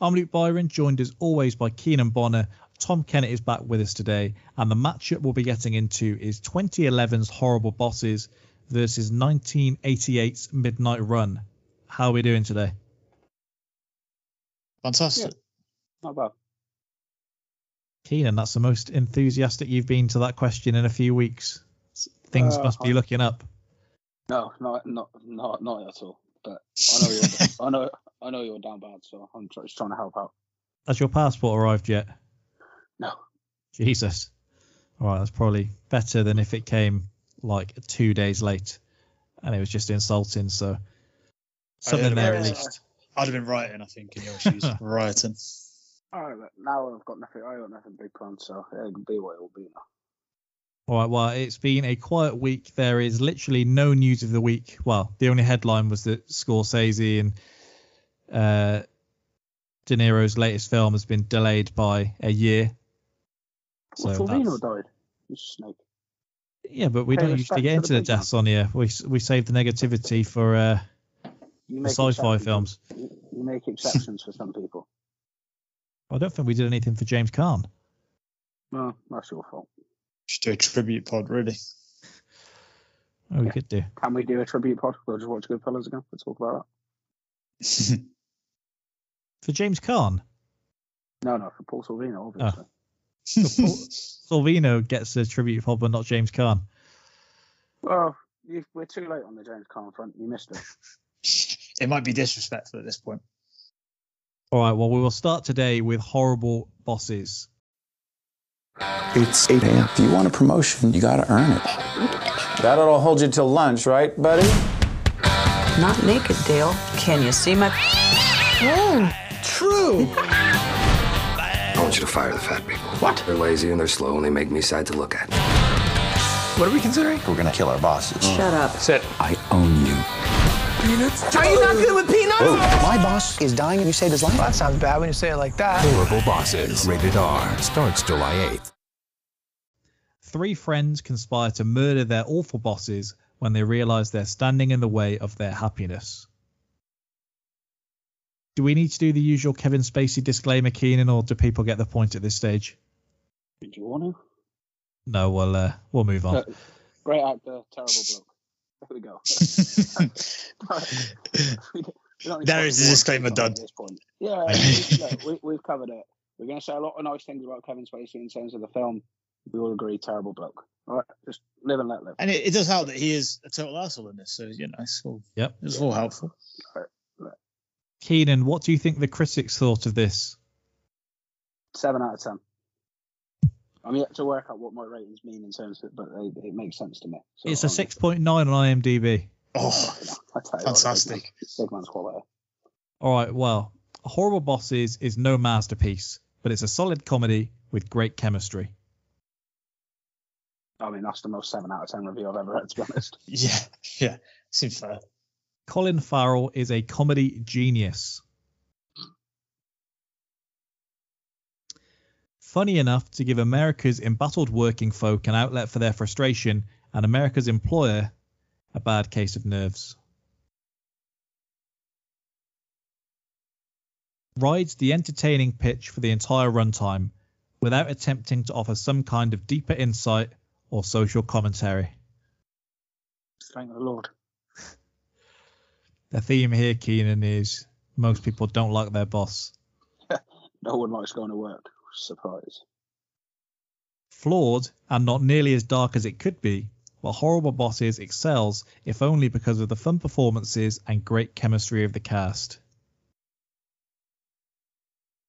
I'm Luke Byron, joined as always by Keenan Bonner. Tom Kennett is back with us today, and the matchup we'll be getting into is 2011's Horrible Bosses versus 1988's Midnight Run. How are we doing today? Fantastic. Not bad. Keenan, that's the most enthusiastic you've been to that question in a few weeks. Things Uh, must be looking up. No, not not not not at all. But I know you're I know I know you're down bad, so I'm just trying to help out. Has your passport arrived yet? No, Jesus. All right, that's probably better than if it came like two days late and it was just insulting. So something heard there at it. least. I'd have been rioting, I think, in your shoes. rioting. all right. But now I've got nothing. I got nothing big planned, so it'll be what it will be now. All right, well, it's been a quiet week. There is literally no news of the week. Well, the only headline was that Scorsese and uh, De Niro's latest film has been delayed by a year. So well, Sorvino that's- died. Snake. Yeah, but we Pay don't usually get into the the deaths on here. We we save the negativity for uh, You for make sci-fi films. You, make exceptions for some people. I don't think we did anything for James Caan. No, that's your fault. Should do a tribute pod, really. Oh, we Yeah. could do. Can we do a tribute pod? We'll just watch Goodfellas again. We'll talk about that. For James Caan, No, no, for Paul Sorvino, obviously. Oh. So Paul- Sorvino gets a tribute pod, but not James Caan. Well, you, we're too late on the James Caan front. You missed it. it might be disrespectful at this point. All right, well, we will start today with horrible bosses. It's 8 a.m. If you want a promotion, you gotta earn it. That'll hold you till lunch, right, buddy? Not naked, Dale. Can you see my? Mm, true. I want you to fire the fat people. What? They're lazy and they're slow and they make me sad to look at. What are we considering? We're gonna kill our bosses. Shut up. Sit. I own you. Are you not good with peanuts? My boss is dying and you saved his life? That sounds bad when you say it like that. Horrible Bosses, rated R, starts July 8th. Three friends conspire to murder their awful bosses when they realize they're standing in the way of their happiness. Do we need to do the usual Kevin Spacey disclaimer, Keenan, or do people get the point at this stage? Do you want to? No, well, uh, we'll move on. Great actor, terrible bloke. There we go. We don't- we don't need to There talk is the more disclaimer done. At this point. Yeah, we, look, we, we've covered it. We're going to say a lot of nice things about Kevin Spacey in terms of the film. We all agree, terrible bloke. All right, just live and let live. And it, it does help that he is a total asshole in this, so you know, it's all, Yep. it's all helpful. Keenan, what do you think the critics thought of this? Seven out of ten. I'm yet to work out what my ratings mean in terms of, but they, it makes sense to me. So It's a I'm- 6.9 on IMDb. Oh, I tell you what, fantastic. Big, man's quality. All right, well, Horrible Bosses is no masterpiece, but it's a solid comedy with great chemistry. I mean, that's the most seven out of ten review I've ever heard, to be honest. yeah, yeah. Seems fair. Colin Farrell is a comedy genius. Funny enough to give America's embattled working folk an outlet for their frustration and America's employer a bad case of nerves. Rides the entertaining pitch for the entire runtime without attempting to offer some kind of deeper insight or social commentary. Thank the Lord. The theme here, Keenan, is most people don't like their boss. No one likes going to work. Surprise. Flawed and not nearly as dark as it could be, but Horrible Bosses excels if only because of the fun performances and great chemistry of the cast.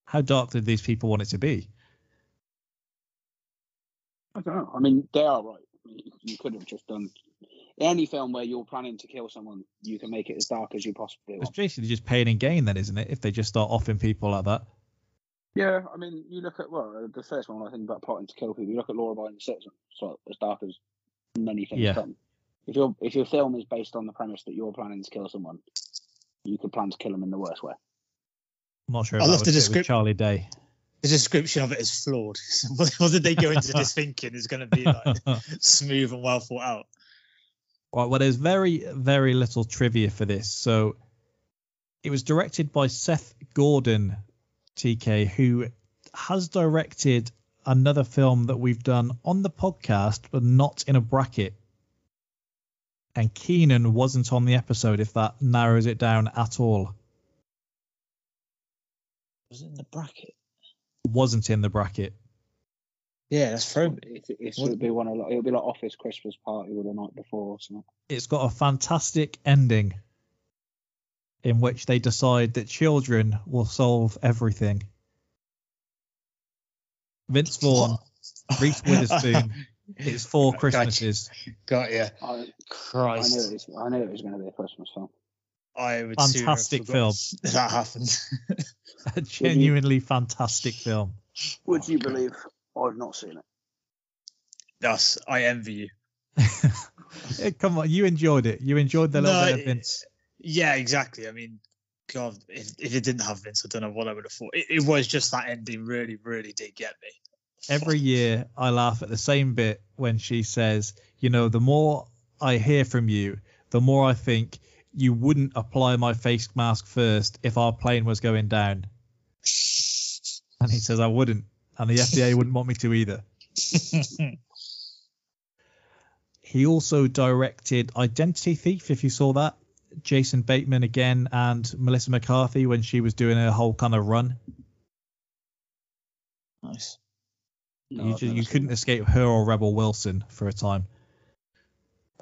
How dark did these people want it to be? I don't know. I mean, they are right. I mean, you could have just done any film where you're planning to kill someone. You can make it as dark as you possibly want. It's basically just pain and gain, then, isn't it? If they just start offing people like that. Yeah, I mean, you look at well, the first one I think about plotting to kill people. You look at Law Abiding Citizen. So as dark as many things Yeah. come. If your if your film is based on the premise that you're planning to kill someone, you could plan to kill them in the worst way. I'm not sure. I love the description. with Charlie Day. The description of it is flawed. what, what did they go into this thinking is going to be like smooth and well thought out? Right, well, there's very, very little trivia for this. So it was directed by Seth Gordon, TK, who has directed another film that we've done on the podcast, but not in a bracket. And Keenan wasn't on the episode, if that narrows it down at all. Was in the bracket? Wasn't in the bracket. Yeah, that's thrown me. It, it would be one of like, it'll be like Office Christmas Party or the night before or something. It's got a fantastic ending in which they decide that children will solve everything. Vince Vaughn, Reese Witherspoon, it's four Got you. Christmases. Got you. I, I Christ. knew it was, I knew it was going to be a Christmas film. I would Fantastic film. That happened. A genuinely fantastic film. Would you oh, believe I've not seen it? Thus, I envy you. Come on, you enjoyed it. You enjoyed the little No, bit of it- Vince. Yeah, exactly. I mean, God, if, if it didn't have Vince, I don't know what I would have thought. It, it was just that ending really, really did get me. Every year I laugh at the same bit when she says, you know, the more I hear from you, the more I think you wouldn't apply my face mask first if our plane was going down. And he says, I wouldn't. And the FDA wouldn't want me to either. He also directed Identity Thief, if you saw that. Jason Bateman again and Melissa McCarthy when she was doing her whole kind of run. Nice. No, you I've ju- never you couldn't it. escape her or Rebel Wilson for a time.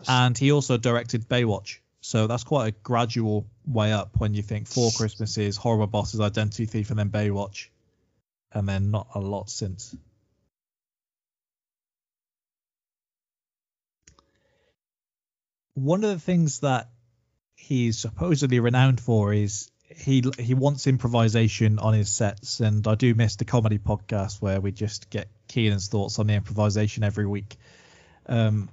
And he also directed Baywatch. So that's quite a gradual way up when you think Four Christmases, Horrible Bosses, Identity Thief, and then Baywatch. And then not a lot since. One of the things that he's supposedly renowned for is he he wants improvisation on his sets, and I do miss the comedy podcast where we just get Keenan's thoughts on the improvisation every week. Um,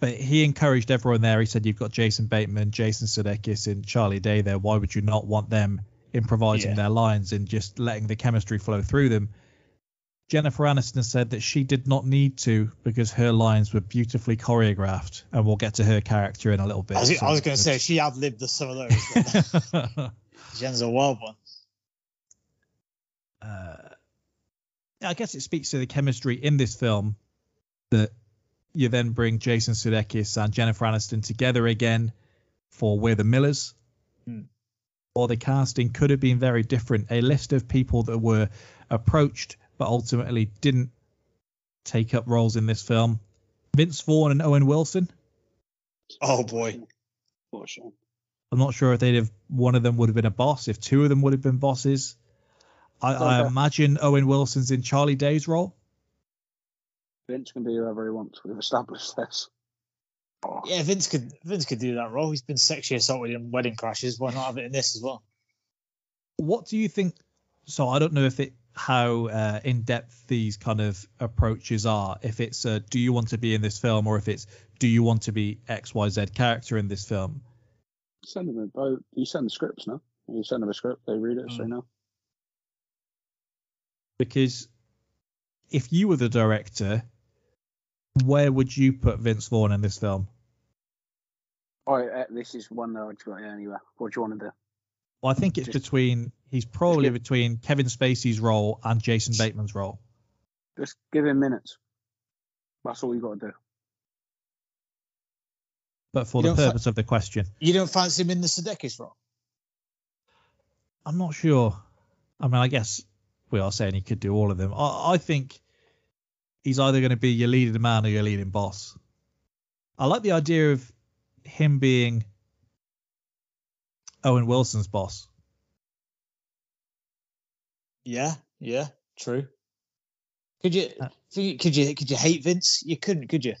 but he encouraged everyone there. He said, "You've got Jason Bateman, Jason Sudeikis, and Charlie Day there. Why would you not want them improvising Yeah. their lines and just letting the chemistry flow through them?" Jennifer Aniston said that she did not need to because her lines were beautifully choreographed, and we'll get to her character in a little bit. I was, so- was going to say, she ad libbed some of those. Jen's a wild one. uh, I guess it speaks to the chemistry in this film that you then bring Jason Sudeikis and Jennifer Aniston together again for We're the Millers. Hmm. Or the casting could have been very different. A list of people that were approached but ultimately didn't take up roles in this film. Vince Vaughn and Owen Wilson. Oh, boy. What a shame. I'm not sure if they'd have one of them would have been a boss, if two of them would have been bosses. I, I imagine Owen Wilson's in Charlie Day's role. Vince can be whoever he wants. We've established this. Oh, Yeah, Vince could Vince could do that role. He's been sexually assaulted in Wedding Crashers. Why not have it in this as well? What do you think? So I don't know if it how uh, in depth these kind of approaches are. If it's uh, do you want to be in this film, or if it's do you want to be X Y Z character in this film? Send them a boat. You send the scripts now. You send them a script. They read it. Say no. Because if you were the director, where would you put Vince Vaughn in this film? Oh, uh, this is one that I've got anywhere. What do you want to do? Well, I think it's Just- between he's probably give- between Kevin Spacey's role and Jason Bateman's role. Just give him minutes. That's all you got to do. But for You the don't fa- purpose of the question, You don't fancy him in the Sudeikis role? I'm not sure. I mean, I guess we are saying he could do all of them. I, I think he's either going to be your leading man or your leading boss. I like the idea of him being Owen Wilson's boss. Yeah, yeah, true. Could you Uh, think- could you could you hate Vince? You couldn't, could you?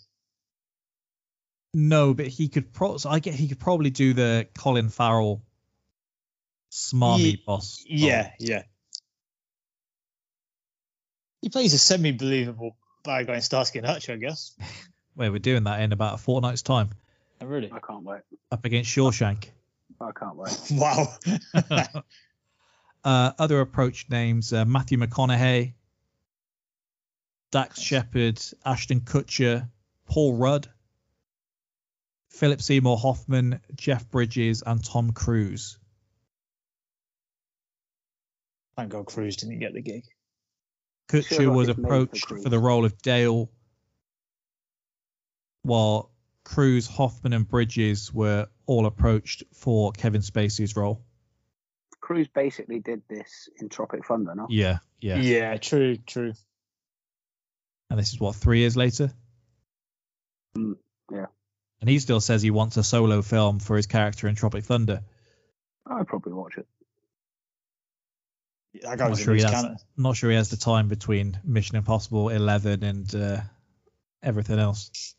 No, but he could. Pro- so I get he could probably do the Colin Farrell smarmy Ye- boss. role. Yeah, yeah. He plays a semi-believable bad guy in Starsky and Hutch, I guess. Where we're doing that in about a fortnight's time Oh, really? I can't wait. up against Shawshank. I can't wait. Wow. Uh, other approach names: uh, Matthew McConaughey, Dax Shepard, Ashton Kutcher, Paul Rudd, Philip Seymour Hoffman, Jeff Bridges, and Tom Cruise. Thank God Cruise didn't get the gig. Kutcher Sure, was made for approached for the role of Dale, while Cruise, Hoffman, and Bridges were all approached for Kevin Spacey's role. Cruise basically did this in Tropic Thunder, no? Yeah, yeah. Yeah, true, true. And this is what three years later. Mm, yeah. And he still says he wants a solo film for his character in Tropic Thunder. I'd probably watch it. That guy I'm not sure he has. not sure he has the time between Mission Impossible 11 and uh, everything else.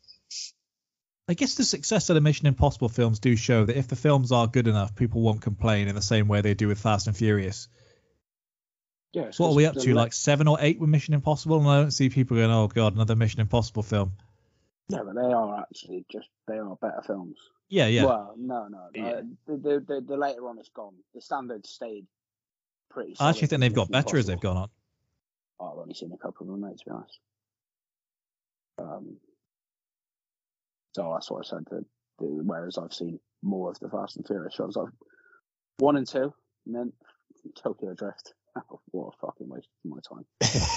I guess the success of the Mission Impossible films do show that if the films are good enough, people won't complain in the same way they do with Fast and Furious. Yeah. So what are we up to? Like seven or eight with Mission Impossible, and I don't see people going, "Oh God, another Mission Impossible film." Yeah, but they are actually just they are better films. Yeah, yeah. Well, no, no. Yeah. Uh, the, the, the the later on it's gone. The standard stayed pretty. I actually think they've got better as they've gone on. Oh, I've only seen a couple of them, mate. To be honest. Um. So that's what I said. The, the whereas I've seen more of the Fast and Furious films. I've one and two, and then Tokyo Drift. Oh, what a fucking waste of my time.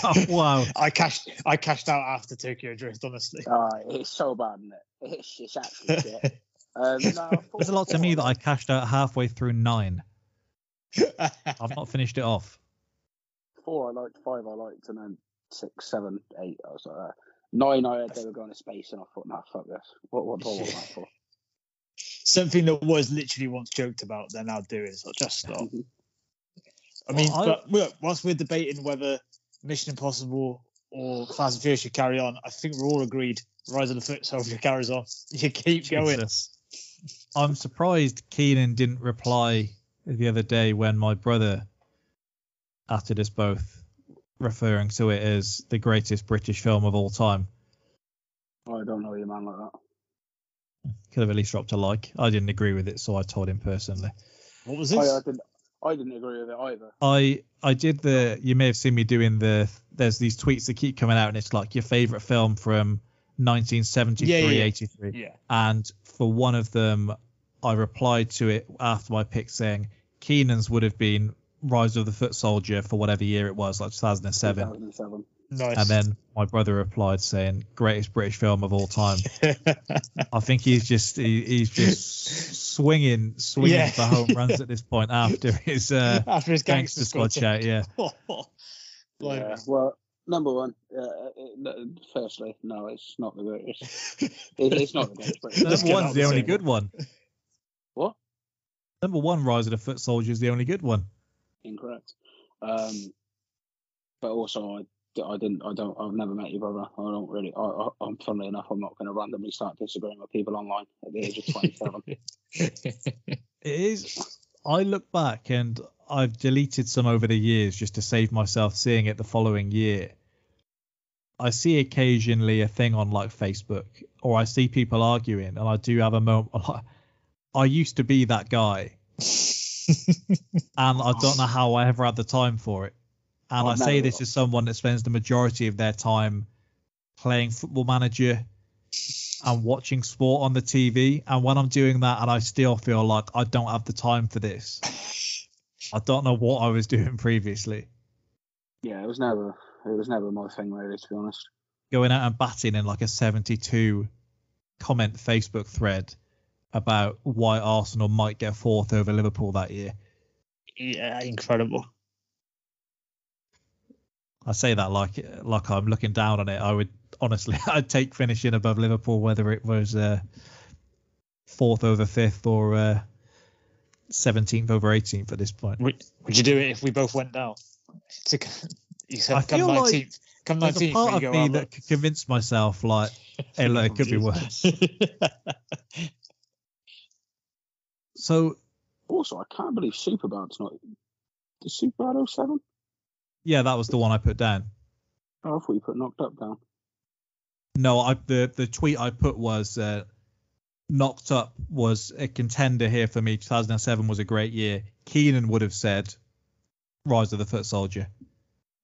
oh, wow. I cashed I cashed out after Tokyo Drift, honestly. Uh, it's so bad, isn't it? It's, it's actually shit. Um, no, There's a lot to me that I cashed out halfway through nine. I've not finished it off. four I liked, five I liked, and then six, seven, eight. I was like, nine. I heard they were going to space, and I thought, nah, fuck this. What what do I want that for? Something that was literally once joked about, they're now doing. So just stop. I mean, Well, I- but look, whilst we're debating whether Mission Impossible or Fast and Furious should carry on, I think we're all agreed Rise of the Foot Soldier carries on. You keep going. I'm surprised Keenan didn't reply the other day when my brother uttered us both referring to it as the greatest British film of all time. Oh, I don't know you, man, like that. Could have at least dropped a like. I didn't agree with it, so I told him personally. What was I, this? I didn't. I didn't agree with it either. I I did the. You may have seen me doing the. There's these tweets that keep coming out, and it's like your favorite film from 1973, Yeah, yeah, yeah. 83. yeah. And for one of them, I replied to it after my pick saying Keenan's would have been Rise of the Foot Soldier for whatever year it was, like 2007. 2007. Nice. And then my brother replied saying, "Greatest British film of all time." I think he's just he, he's just swinging swinging Yeah. for home runs at this point after his uh, After his gangster squad chat. Yeah, Blimey. Yeah. Well, number one. Uh, uh, uh, firstly, no, it's not the greatest. It, it's not the greatest. British number one's the the only good one. What? Number one, Rise of the Foot Soldier is the only good one. Incorrect. Um, but also, I, I didn't. I don't. I've never met your brother. I don't really. I, I, I'm funnily enough. I'm not going to randomly start disagreeing with people online at the age of 27. It is. I look back and I've deleted some over the years just to save myself seeing it the following year. I see occasionally a thing on like Facebook or I see people arguing and I do have a moment I used to be that guy and I don't know how I ever had the time for it. And I've I say this as someone that spends the majority of their time playing football manager and watching sport on the TV. And when I'm doing that and I still feel like I don't have the time for this, I don't know what I was doing previously. yeah, it was never. It was never my thing, really, to be honest. Going out and batting in like a 72 comment Facebook thread about why Arsenal might get fourth over Liverpool that year. yeah, incredible. I say that like like I'm looking down on it. I would honestly I'd take finishing above Liverpool whether it was uh, fourth over fifth or uh, 17th over 18th at this point. Would, would you do it if we both went down? To, you said I come feel like 19th. Come There's a part of me "Oh, that look." could convince myself like, hey, look, it could be worse. So Also, I can't believe Superbad's not. Is Superbad 07? yeah, that was the one I put down. Oh, I thought you put knocked up down. No, I the the tweet I put was uh, knocked up was a contender here for me. 2007 was a great year. Keenan would have said Rise of the Foot Soldier.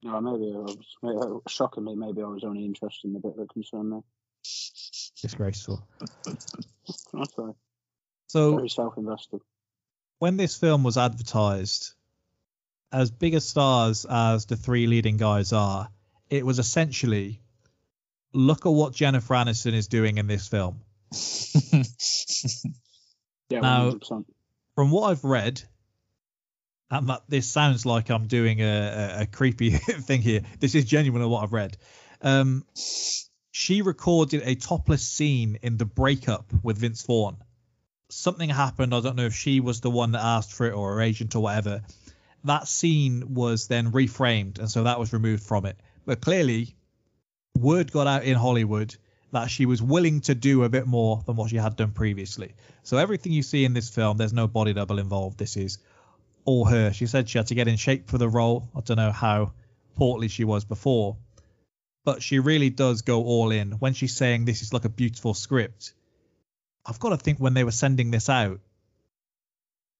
No, maybe I was maybe, shockingly maybe I was only interested in the bit that concerned me. Disgraceful. That's right. So Very self-invested. when this film was advertised, as big a stars as the three leading guys are, it was essentially look at what Jennifer Aniston is doing in this film. Yeah, Now- 100%. From what I've read, and that this sounds like I'm doing a, a, a creepy thing here. This is genuinely what I've read. Um, she recorded a topless scene in the breakup with Vince Vaughn. Something happened. I don't know if she was the one that asked for it or her agent or whatever. That scene was then reframed, and so that was removed from it. But clearly, word got out in Hollywood that she was willing to do a bit more than what she had done previously. So everything you see in this film, there's no body double involved. This is all her. She said she had to get in shape for the role. I don't know how portly she was before, but she really does go all in. When she's saying this is like a beautiful script, I've got to think when they were sending this out,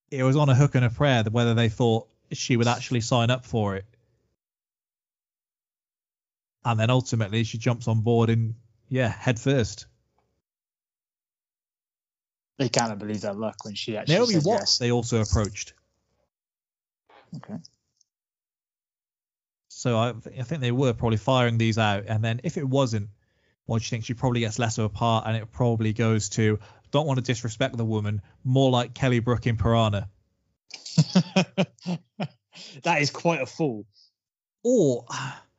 it was on a hook and a prayer that whether they thought she would actually sign up for it. And then ultimately she jumps on board and yeah, head first. They cannot believe their luck when she actually Naomi Watts yes. they also approached. Okay. So I, I think they were probably firing these out, and then if it wasn't, what do you think? She probably gets less of a part, and it probably goes to don't want to disrespect the woman, more like Kelly Brook in Piranha, that is quite a fool. or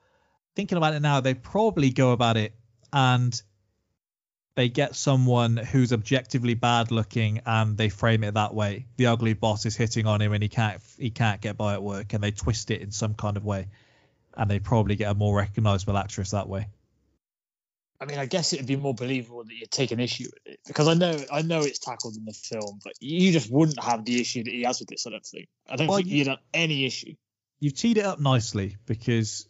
thinking about it now, they probably go about it and they get someone who's objectively bad looking and they frame it that way. The ugly boss is hitting on him and he can't he can't get by at work, and they twist it in some kind of way, and they probably get a more recognizable actress that way. I mean, I guess it'd be more believable that you'd take an issue with it because I know I know it's tackled in the film, but you just wouldn't have the issue that he has with this. I don't think. I don't Well, think you- you'd have any issue. you've teed it up nicely because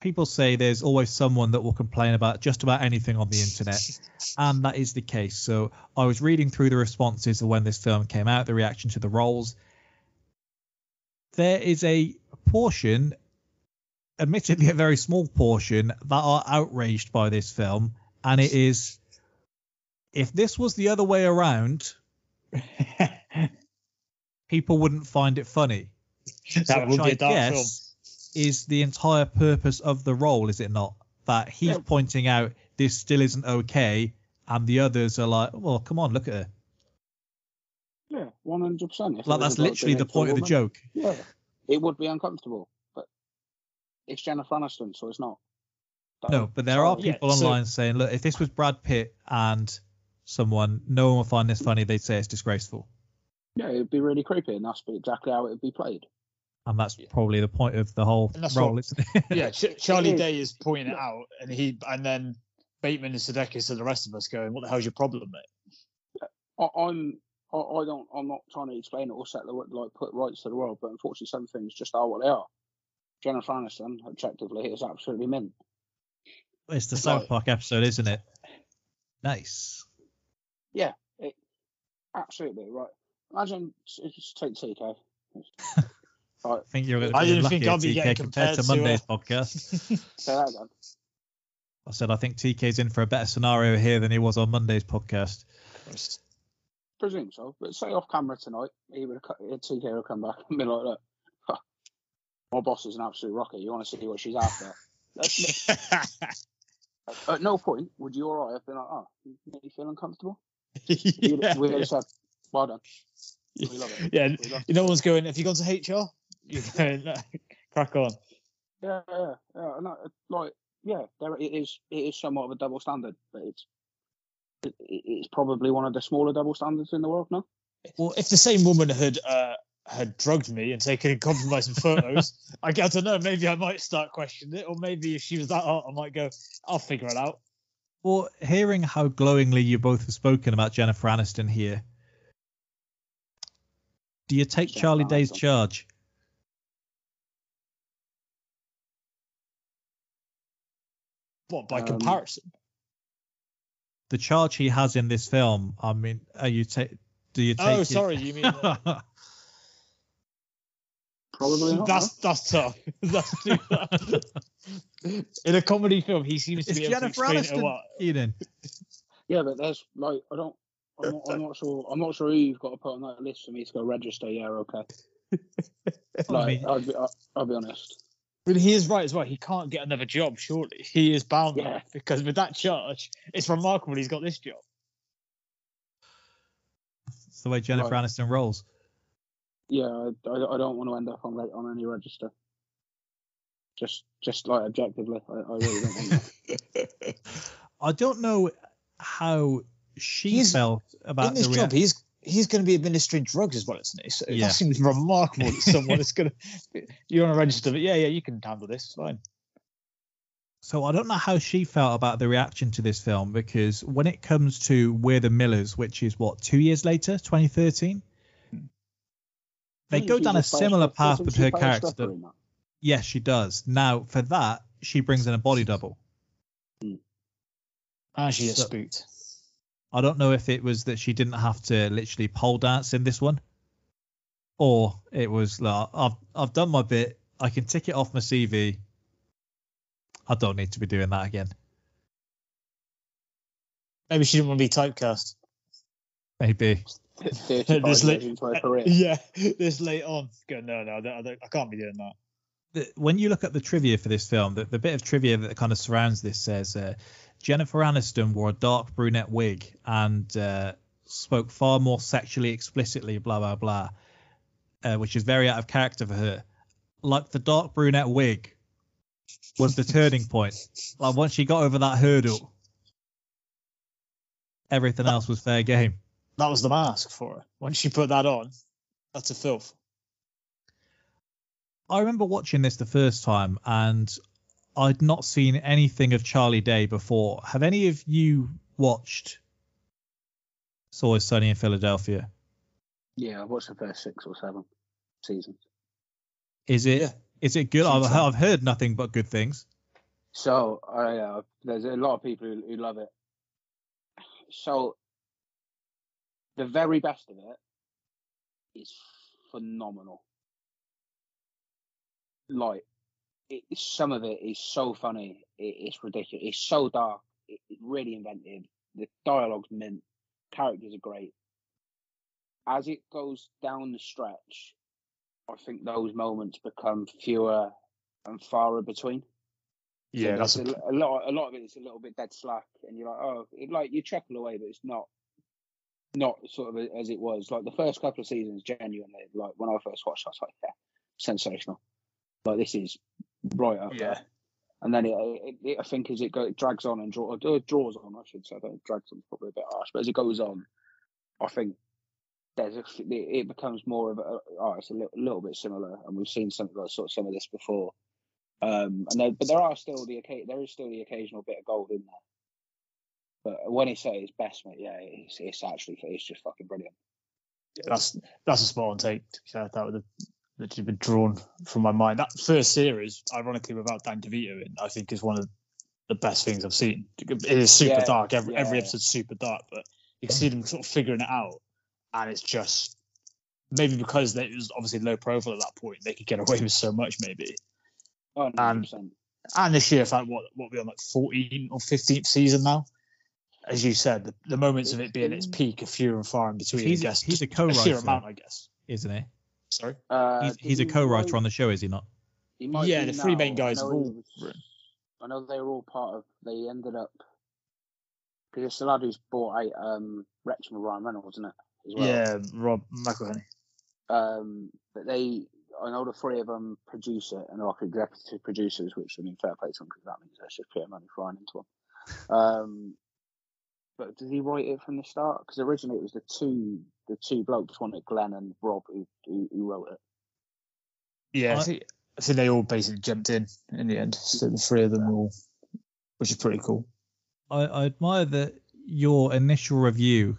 people say there's always someone that will complain about just about anything on the internet and that is the case so i was reading through the responses of when this film came out the reaction to the roles there is a portion admittedly a very small portion that are outraged by this film and it is if this was the other way around people wouldn't find it funny that which would be I a dark film. guess is the entire purpose of the role, is it not? That he's Yeah. pointing out this still isn't okay, and the others are like, well, come on, look at her. Yeah, one hundred percent. Like that's literally the point of the joke. Yeah, it would be uncomfortable, it's Jennifer Aniston, so it's not. No, but there are yeah, people so- online saying, look, if this was Brad Pitt and someone, no one would find this funny. They'd say it's disgraceful, Yeah, it'd be really creepy, and that's exactly how it'd be played. and that's probably the point of the whole role, what- isn't it? Yeah, Ch- Charlie is. Day is pointing it out, and he and then Bateman and Sudeikis and the rest of us going, "What the hell's your problem, mate?" I, I'm. I, I don't. I'm not trying to explain it or set the like put rights to the world, but unfortunately, some things just are what they are. Jennifer Aniston, objectively, is absolutely mint. it's the South Park episode, isn't it? Nice. Yeah, it, absolutely right. Imagine just take TK. right, I think you're going to I be didn't lucky think I'd be TK getting compared to compared to, uh, Monday's podcast. say that again. I said I think TK's in for a better scenario here than he was on Monday's podcast. Presume so, but say off camera tonight, he would have, TK will come back and be like, "Look, huh, my boss is an absolute rocket. You want to see what she's after?" At no point would you or I have been like, "Oh, you feel uncomfortable?" Yeah, we'd yeah. have "Well done." We love it. yeah. We love No one's going. Have you gone to HR? You're going, "No, crack on. Yeah, yeah, yeah. It- like, yeah, there it is. It is somewhat of a double standard, but it's it, it's probably one of the smaller double standards in the world now. Well, if the same woman had uh, had drugged me and taken compromising photos, I, I don't know. Maybe I might start questioning it, or maybe if she was that hot, I might go, "I'll figure it out." Well, hearing how glowingly you both have spoken about Jennifer Aniston here, do you take Jennifer Charlie Day's charge? What by Um, comparison? The charge he has in this film. I mean, are you take? Do you take? Oh, it- sorry, you mean uh, Probably not. that's that's tough. that's too tough. In a comedy film, he seems to It's be able to Jennifer explain it a Aniston. lot. Keenan. Yeah, but there's like I don't. I'm not, I'm not sure. I'm not sure who you've got to put on that list for me to go register. Yeah, okay. I Like, mean, I'll be, I'll, I'll be honest. But he is right as well. He can't get another job, surely. He is bound Yeah. because with that charge, it's remarkable he's got this job. it's the way Jennifer Right. Aniston rolls. Yeah, I, I, I don't want to end up on re- on any register. Just just like objectively, I, I really don't want that. I don't know how she He's- felt about In this the job, rea- he's he's going to be administering drugs as well, isn't he? So Yeah. that seems remarkable that someone is going to. You're on a register, but yeah, yeah, you can handle this. It's fine. So I don't know how she felt about the reaction to this film because when it comes to We're the Millers, which is what two years later, 2013, they hmm, go down a similar path with her character. stepper that- that? yes, she does. Now for that, she brings in a body double. And she gets So- spooked. I don't know if it was that she didn't have to literally pole dance in this one, or it was like I've I've done my bit. I can tick it off my CV. I don't need to be doing that again. Maybe she didn't want to be typecast. Maybe. 35 This late- into her career. Yeah, this late on. Go, no, no, I, I, don't, I can't be doing that. the, when you look at the trivia for this film, the, the bit of trivia that kind of surrounds this says uh, Jennifer Aniston wore a dark brunette wig and uh, spoke far more sexually explicitly, blah blah blah, uh, which is very out of character for her. Like the dark brunette wig was the turning point. Like once she got over that hurdle, everything else was fair game. That was the mask for her. Once she put that on, that's a filth. I remember watching this the first time and I'd not seen anything of Charlie Day before. Have any of you watched It's Always Sunny in Philadelphia? Yeah, I've watched the first six or seven seasons. Is it? Yeah. Is it good? I've, I've heard nothing but good things. So uh, there's a lot of people who, who love it. So the very best of it is phenomenal. Like it, some of it is so funny, it, it's ridiculous. It's so dark. It, it's really inventive. The dialogue's mint. Characters are great. As it goes down the stretch, I think those moments become fewer and farther between. Yeah, So that's a, a, a lot. A lot of it is a little bit dead slack, and you're like, oh, it, like you chuckle away, but it's not, not sort of as it was. Like the first couple of seasons, genuinely, like when I first watched, I was like, yeah, sensational. Like this is right up Yeah. there. And then it, it, it, I think as it, go, it drags on and draw, uh, draws on, I should say. I think drags on probably a bit harsh, but as it goes on, I think there's a, it, it becomes more of a, oh, it's a little, little bit similar, and we've seen some like, sort of some of this before. Um, and there, but there are still the occa- there is still the occasional bit of gold in there. But when he says it's best, mate, yeah, it's, it's actually it's just fucking brilliant. that's that's a spot on take. To that would have literally been drawn from my mind. That first series, ironically, without Dan DeVito in, I think is one of the best things I've seen. It is super Yeah, dark. Every every yeah. episode's super dark, but you can see them sort of figuring it out, and it's just maybe because they, it was obviously low profile at that point, they could get away with so much, maybe. Oh, And- 100%. And this year, in fact, what what we on like 14 or 15th season now. As you said, the, the moments of it being its peak are few and far in between. He's- I guess he's a just sheer co-writer. amount, I guess. Isn't he? Sorry. Uh, He's, did he's a co-writer write- on the show, is he not? he might Yeah, be the three main now. I guys know all was- I know they were all part of. They ended up because it's the lad who's bought out um, Wrexham with Ryan Reynolds, isn't it? As well. Yeah, Rob McElhenney. Um, but they, I know the three of them produce it and are like executive producers, which I mean, fair play to them because that means there's just pure money flying into them. Um, but did he write it from the start? Because originally it was the two, the two blokes, one it Glenn and Rob, who, who, who wrote it. Yeah, I, I- think, I think they all basically jumped in in the end. So the three of them all, which is pretty cool. I, I admire that your initial review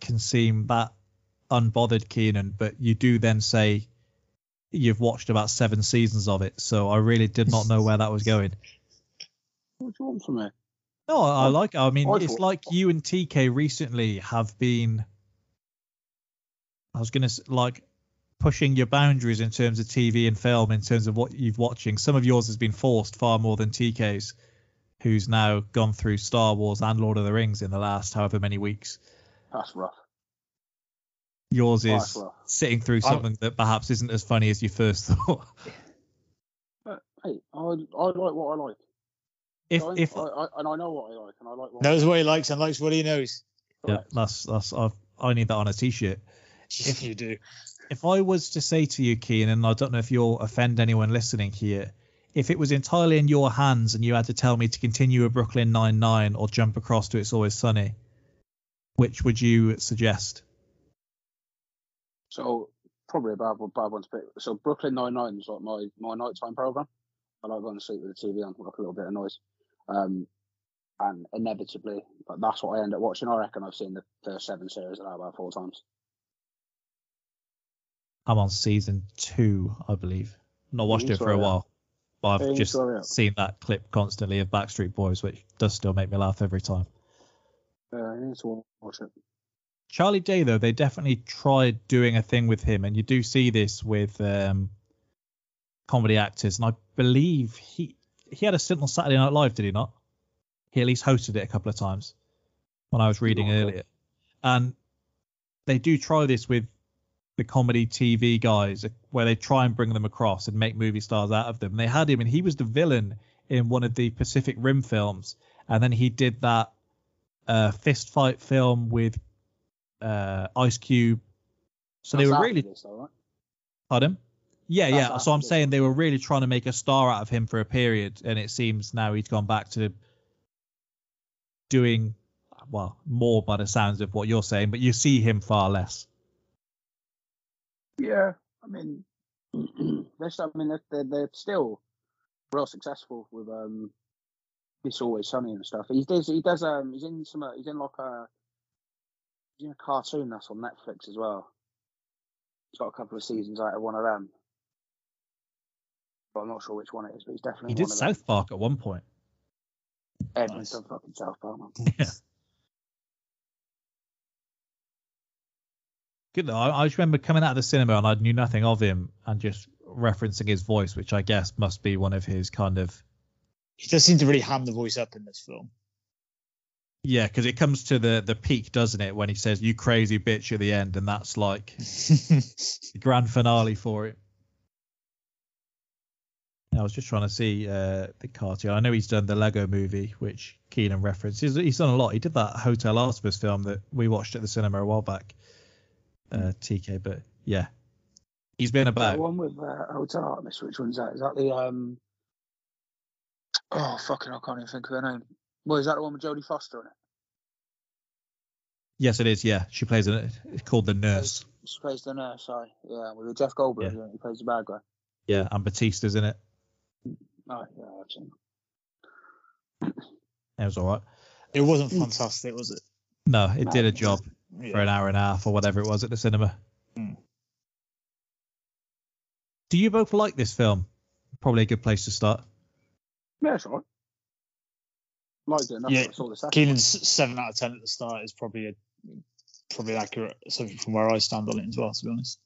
can seem that unbothered, Keenan, but you do then say you've watched about seven seasons of it. So I really did not know where that was going. What do you want from me? No, I, I um, like. it. I mean, I it's thought- like you and TK recently have been. I was gonna like pushing your boundaries in terms of TV and film, in terms of what you've watching. Some of yours has been forced far more than TK's, who's now gone through Star Wars and Lord of the Rings in the last however many weeks. That's rough. Yours That's is rough. sitting through something that perhaps isn't as funny as you first thought. But hey, I I like what I like. If I, if I, I, and I know what I like, and I like what. Knows what he likes and likes what he knows. yeah, that's that's I, I need that on a t-shirt. If you do. if I was to say to you, Keen, and I don't know if you'll offend anyone listening here, if it was entirely in your hands and you had to tell me to continue a Brooklyn Nine Nine or jump across to It's Always Sunny, which would you suggest? So probably a bad one, bad one to pick. So Brooklyn Nine Nine is like my my nighttime program. I like going to sleep with the TV on, like a little bit of noise. Um, and inevitably, but that's what I end up watching. I reckon I've seen the first seven series of about four times. I'm on season two, I believe. Not watched it for a while, but I've just seen that clip constantly of Backstreet Boys, which does still make me laugh every time. Uh, you need to watch it. Charlie Day, though, they definitely tried doing a thing with him, and you do see this with um, comedy actors. And I believe he he had a stint on Saturday Night Live, did he not? He at least hosted it a couple of times when I was reading Okay. earlier. And they do try this with the comedy TV guys, where they try and bring them across and make movie stars out of them. They had him, and he was the villain in one of the Pacific Rim films, and then he did that uh, fist fight film with uh, Ice Cube. So they were really though, right? pardon. Yeah, That's yeah. So I'm saying they were really trying to make a star out of him for a period, and it seems now he's gone back to doing well more by the sounds of what you're saying, but you see him far less. Yeah, I mean, they're still, I mean they're, they're they're still real successful with um, it's always sunny and stuff. He does he does um he's in some uh, he's in like a he's in a cartoon that's on Netflix as well. He's got a couple of seasons out of one of them, but I'm not sure which one it is. But he's definitely He did one of. South Park at one point. Everyone's done fucking South Park. Man. Yeah. Good though. I, I just remember coming out of the cinema and I knew nothing of him and just referencing his voice, which I guess must be one of his kind of He does seem to really ham the voice up in this film. yeah, because it comes to the the peak, doesn't it, when he says "you crazy bitch" at the end, and that's like the grand finale for it. I was just trying to see uh, the cartoon. I know he's done the Lego movie, which Keenan referenced. He's, he's done a lot. He did that Hotel Artemis film that we watched at the cinema a while back. Uh, TK, but yeah, he's been about. one with uh, Hotel Artemis. Which one's that? Is that the um? Oh fucking! I can't even think of her name. Well, is that the one with Jodie Foster in it? Yes, it is. Yeah, she plays in it. It's called the nurse. She plays the nurse. Sorry, yeah, with Jeff Goldblum. Yeah. He plays the bad guy. Yeah, and Batista's in it. Oh yeah, I've seen. It was all right. It wasn't fantastic, was it? No, it did a job for an hour and a half or whatever it was at the cinema. Hmm. Do you both like this film? Probably a good place to start. Yeah, it's alright. Liked it enough. Yeah, I saw the second. Keenan's seven out of ten at the start is probably a probably accurate something from where I stand on it as well. To be honest,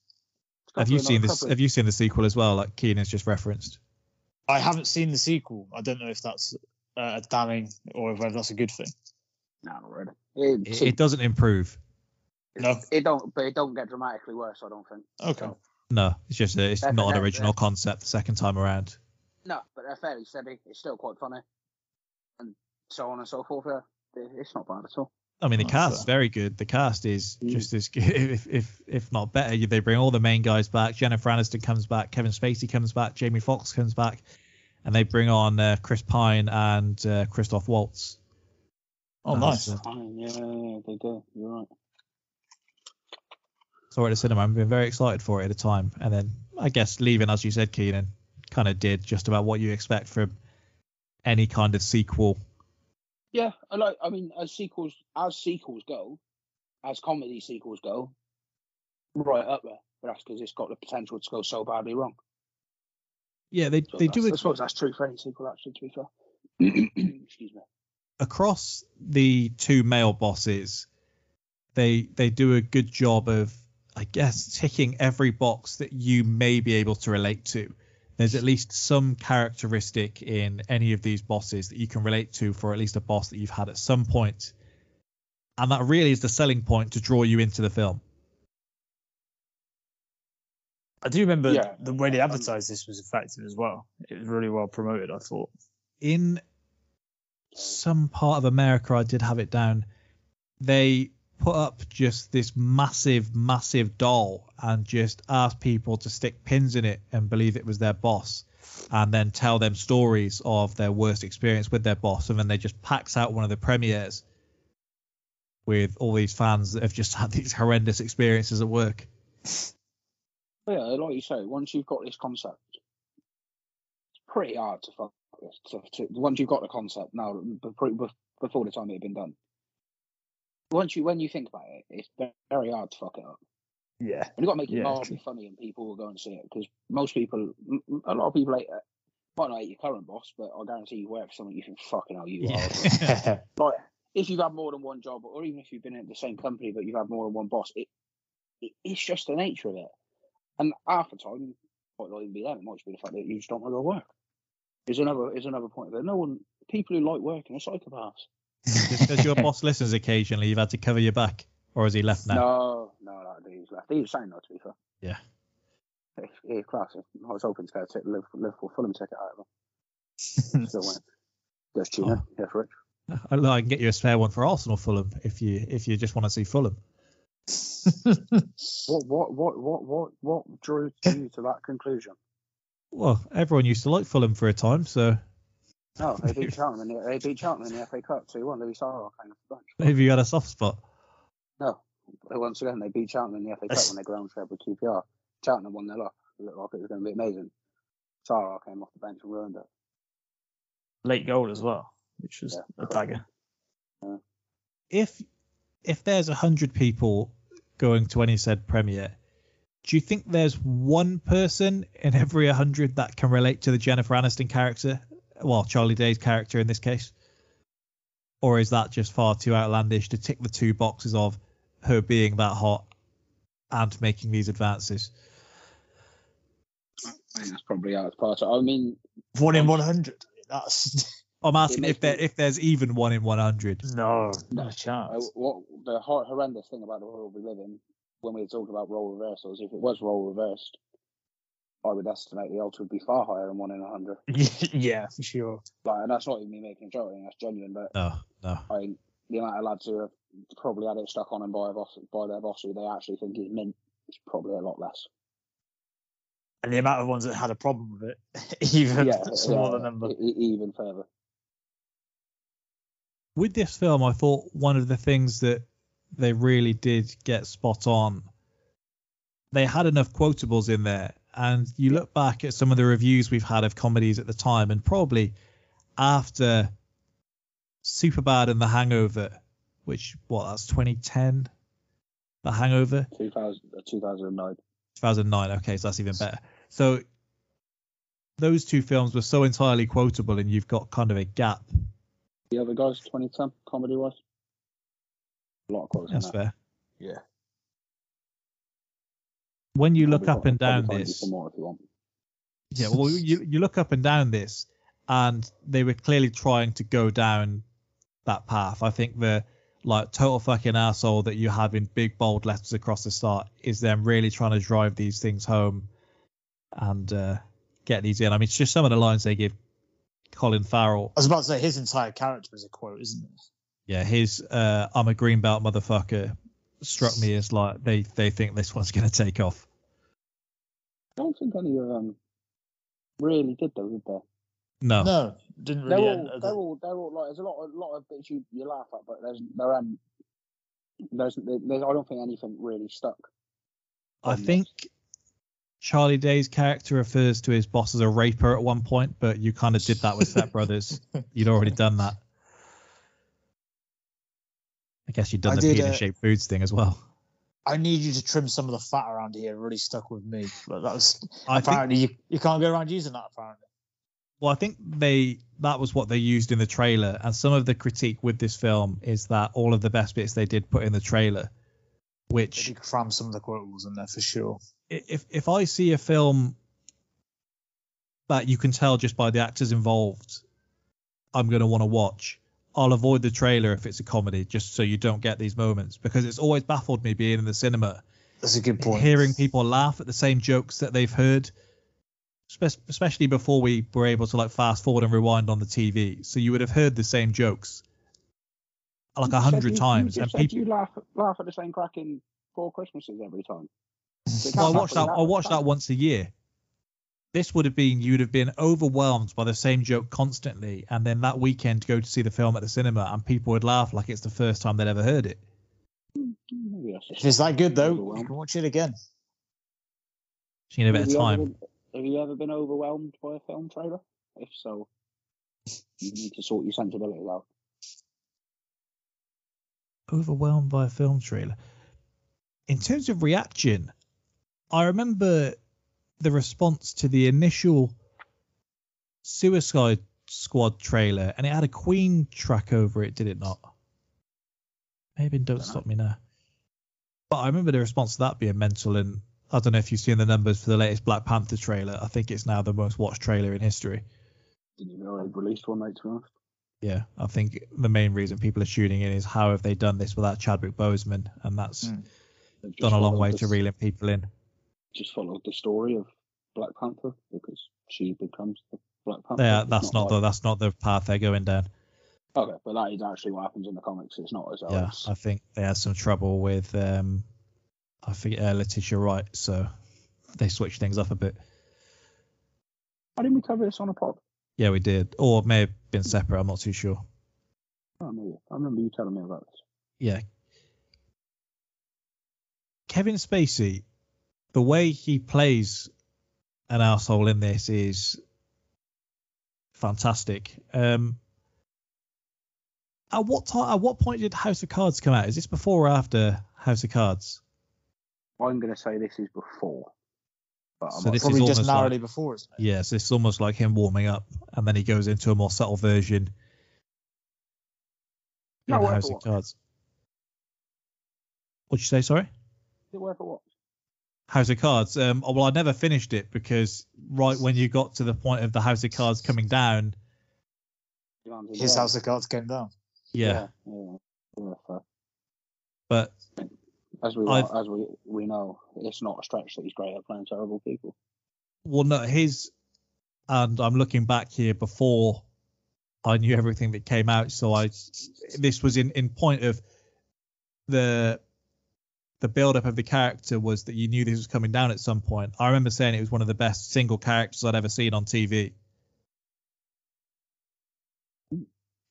Have you Couple of- seen this? couple of- Have you seen the sequel as well? Like Keenan's just referenced. I haven't seen the sequel. I don't know if that's uh, damning or whether that's a good thing. No, not really. It, It, it doesn't improve. No. it don't, but it don't get dramatically worse. I don't think. Okay. No, it's just a, it's not an original that- concept the second time around. No, but they're fairly steady. It's still quite funny, and so on and so forth. Yeah, it's not bad at all. I mean, the cast is very good. The cast is Mm. just as good, if, if if not better. They bring all the main guys back. Jennifer Aniston comes back. Kevin Spacey comes back. Jamie Foxx comes back, and they bring on uh, Chris Pine and uh, Christoph Waltz. Oh, Nice. nice. Fine, yeah, yeah, they do. You're right. saw it at the cinema. I've been very excited for it at the time, and then I guess leaving, as you said, Keenan, kind of did just about what you expect from any kind of sequel. Yeah, I like. I mean, as sequels, as sequels go, as comedy sequels go, right up there. But that's because it's got the potential to go so badly wrong. Yeah, they So they do I suppose that's true for any sequel, actually. To be fair. Excuse me. across the two male bosses, they they do a good job of, I guess, ticking every box that you may be able to relate to. There's at least some characteristic in any of these bosses that you can relate to for at least a boss that you've had at some point. And that really is the selling point to draw you into the film. I do remember Yeah. the way they um, advertised this was effective as well. It was really well promoted. I thought. in some part of America, I did have it down. They put up just this massive, massive doll and just ask people to stick pins in it and believe it was their boss, and then tell them stories of their worst experience with their boss, and then they just packs out one of the premieres with all these fans that have just had these horrendous experiences at work. Yeah, like you say, once you've got this concept, it's pretty hard to fuck. To, to, once you've got the concept now, before the time it had been done. Once you, when you think about it, it's very hard to fuck it up. Yeah. And you've got to make it Yeah, mildly funny, and people will go and see it because most people, a lot of people hate it. Uh, might not hate your current boss, but I guarantee you work for someone you think fucking hell you are. like if you've had more than one job, or even if you've been at the same company but you've had more than one boss, it, it it's just the nature of it. And half the time, it might not even be that. It might just be the fact that you just don't want to go work. Is another is another point of it. No one, people who like working are psychopaths. Just because your boss listens occasionally, you've had to cover your back, or has he left now? No, no, no, he's left. He was saying that to be fair. Yeah. He, he class. I was hoping to get a ticket, Liverpool, Fulham ticket out of him. Still went. Just tune in. Yeah, for it. I I can get you a spare one for Arsenal Fulham if you if you just want to see Fulham. What what what what what what drew you to that conclusion? Well, everyone used to like Fulham for a time, so No, they beat Cheltenham in the they beat Cheltenham in the FA Cup two one. Louis Saha kind of bunch. maybe you got a soft spot. No, once again they beat Cheltenham in the FA Cup when they ground shared with QPR. Cheltenham won their up. It looked like it was going to be amazing. Saha came off the bench and ruined it. Late goal as well, which was Yeah. a dagger. If if there's a hundred people going to any said premiere, do you think there's one person in every hundred that can relate to the Jennifer Aniston character? Well, Charlie Day's character in this case, or is that just far too outlandish to tick the two boxes of her being that hot and making these advances? I think that's probably out of part I mean, One in one hundred. That's I'm asking if there me- if there's even one in 100. no, not a uh, chance. what the hor- horrendous thing about the world we live in when we talk about role reversals, if it was role reversed, I would estimate the odds would be far higher than one in a hundred. yeah, for sure. Like, and that's not even me making a joke. I think that's genuine. But No, no. I think the amount of lads who have probably had it stuck on them by a boss, by their boss who they actually think is mint is probably a lot less. And the amount of ones that had a problem with it, even yeah, smaller yeah, number. even further. With this film, I thought one of the things that they really did get spot on, they had enough quotables in there. And you look back at some of the reviews we've had of comedies at the time, and probably after Superbad and The Hangover, which, what, that's 2010? The Hangover? 2000, uh, 2009. 2009. Okay, so that's even better. So those two films were so entirely quotable, and you've got kind of a gap. The other guys, 2010, comedy wise. A lot of quotes. in That's that. fair. Yeah. When you look up and down probably find you this, some more if you yeah, well, you you look up and down this, and they were clearly trying to go down that path. I think the like total fucking asshole that you have in big bold letters across the start is them really trying to drive these things home and uh, get these in. I mean, it's just some of the lines they give Colin Farrell. I was about to say his entire character is a quote, isn't it? Yeah, his uh, I'm a green belt motherfucker struck me as like they they think this one's gonna take off. I don't think any of them really did though, did they? No, No, didn't They're really. all, they're all, they're all like, there's a lot, a lot of bits you, you laugh at, but there's, there, um, there's, there's, I don't think anything really stuck. I on this. think Charlie Day's character refers to his boss as a raper at one point, but you kind of did that with Step Brothers. You'd already done that. I guess you'd done I the did, penis uh, shaped foods thing as well. I need you to trim some of the fat around here. Really stuck with me. But that was I think apparently you, you can't go around using that. Apparently, Well, I think they that was what they used in the trailer, and some of the critique with this film is that all of the best bits they did put in the trailer, which did cram some of the quotables in there for sure. if if I see a film that you can tell just by the actors involved, I'm going to want to watch. I'll avoid the trailer if it's a comedy, just so you don't get these moments, because it's always baffled me being in the cinema, That's a good point. hearing people laugh at the same jokes that they've heard, especially before we were able to like fast forward and rewind on the TV. So you would have heard the same jokes like a hundred times, You and people. you laugh laugh at the same crack in Four Christmases every time. So Well, I can't watch that. I watch that once a year. This would have been you'd have been overwhelmed by the same joke constantly, and then that weekend go to see the film at the cinema, and people would laugh like it's the first time they'd ever heard it. Maybe that's just If it's that good though, overwhelmed. you can watch it again. Just need a bit Have of time. been- have you ever been overwhelmed by a film trailer? If so, you need to sort your sensibilities out. Overwhelmed by a film trailer. In terms of reaction, I remember the response to the initial Suicide Squad trailer, and it had a Queen track over it, did it not? Maybe don't stop me now. But I remember the response to that being mental, and I don't know if you've seen the numbers for the latest Black Panther trailer. I think it's now the most watched trailer in history. Didn't even know they'd released one, mate, to be honest. Yeah, I think the main reason people are tuning in is how have they done this without Chadwick Boseman, and that's Mm. Done a long way to reeling people in. Just followed the story of Black Panther because she becomes the Black Panther. Yeah, It's that's not the like- that's not the path they're going down. Okay, but that is actually what happens in the comics. It's not as though Yeah, I think they had some trouble with um, I think uh, Letitia Wright, so they switched things up a bit. Why didn't we cover this on a pod? Yeah, we did, or it may have been separate. I'm not too sure. I remember you telling me about this. Yeah, Kevin Spacey, the way he plays an asshole in this is fantastic. Um, at what time? At what point did House of Cards come out? Is this before or after House of Cards? I'm going to say this is before. But So not this is just almost narrowly like- before, isn't it? Yes, it's almost like him warming up, and then he goes into a more subtle version. No, in House of. Cards. What'd you say? Sorry. Is it worth a watch? House of Cards. Um, oh, well, I never finished it because right when you got to the point of the House of Cards coming down, His house of cards came down. yeah. Yeah. yeah. yeah. But As we I've- as we we know, it's not a stretch that he's great at playing terrible people. well, no, his, and I'm looking back here before I knew everything that came out. So I, this was in in point of the the build up of the character was that you knew this was coming down at some point. I remember saying it was one of the best single characters I'd ever seen on TV.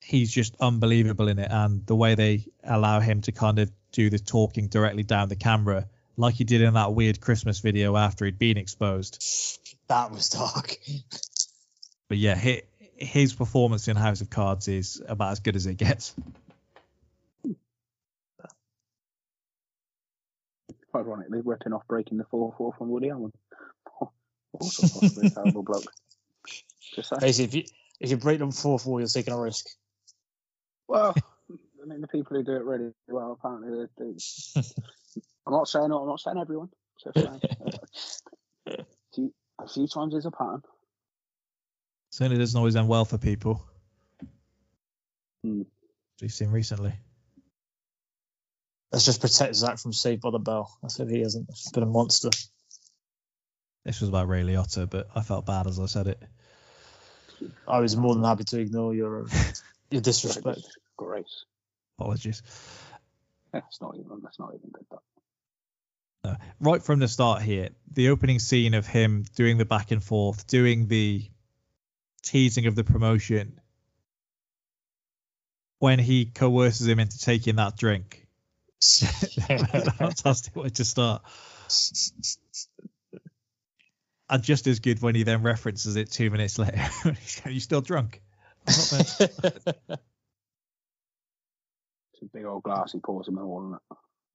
He's just unbelievable in it, and the way they allow him to kind of do the talking directly down the camera, like he did in that weird Christmas video after he'd been exposed. That was dark. But yeah, his, his performance in House of Cards is about as good as it gets. Ironically, ripping off breaking the four four from Woody Allen. Also possibly a terrible bloke. Just saying. Basically, if you if you break them four four, you're taking a risk. Well, I mean, the people who do it really well, apparently, they do. I'm not saying I'm not saying everyone. Just saying. a, few, a few times is a pattern. Certainly doesn't always end well for people. Hmm. We've seen recently. Let's just protect Zach from Saved by the Bell. That's if he hasn't He's been a monster. This was about Ray Liotta, but I felt bad as I said it. I was more than happy to ignore your uh, your disrespect. Grace. Apologies. That's not even. That's not even good. That. No. Right from the start here, the opening scene of him doing the back and forth, doing the teasing of the promotion, when he coerces him into taking that drink. Fantastic way to start. And just as good when he then references it two minutes later. Are you still drunk? I'm not meant- It's a big old glass. He pours him all in it.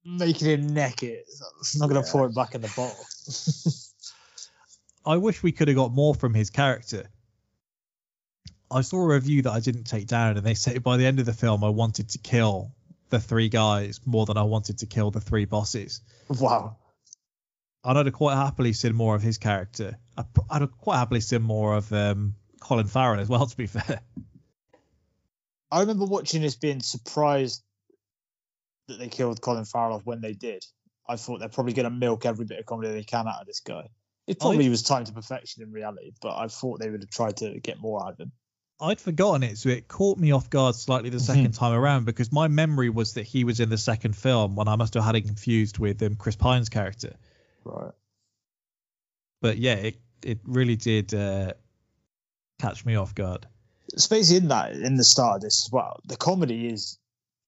Making him neck it. It's not going to Yeah. pour it back in the bottle. I wish we could have got more from his character. I saw a review that I didn't take down, and they said by the end of the film, I wanted to kill the three guys more than I wanted to kill the three bosses. Wow. And I'd have quite happily seen more of his character. I'd, I'd have quite happily seen more of um, Colin Farrell as well, to be fair. I remember watching this being surprised that they killed Colin Farrell off when they did. I thought they're probably going to milk every bit of comedy they can out of this guy. It probably I- was time to perfection in reality, but I thought they would have tried to get more out of him. I'd forgotten it, so it caught me off guard slightly the second time around because my memory was that he was in the second film when I must have had it confused with um, Chris Pine's character. Right. But yeah, it, it really did uh, catch me off guard. Spacey in that in the start of this as well. The comedy is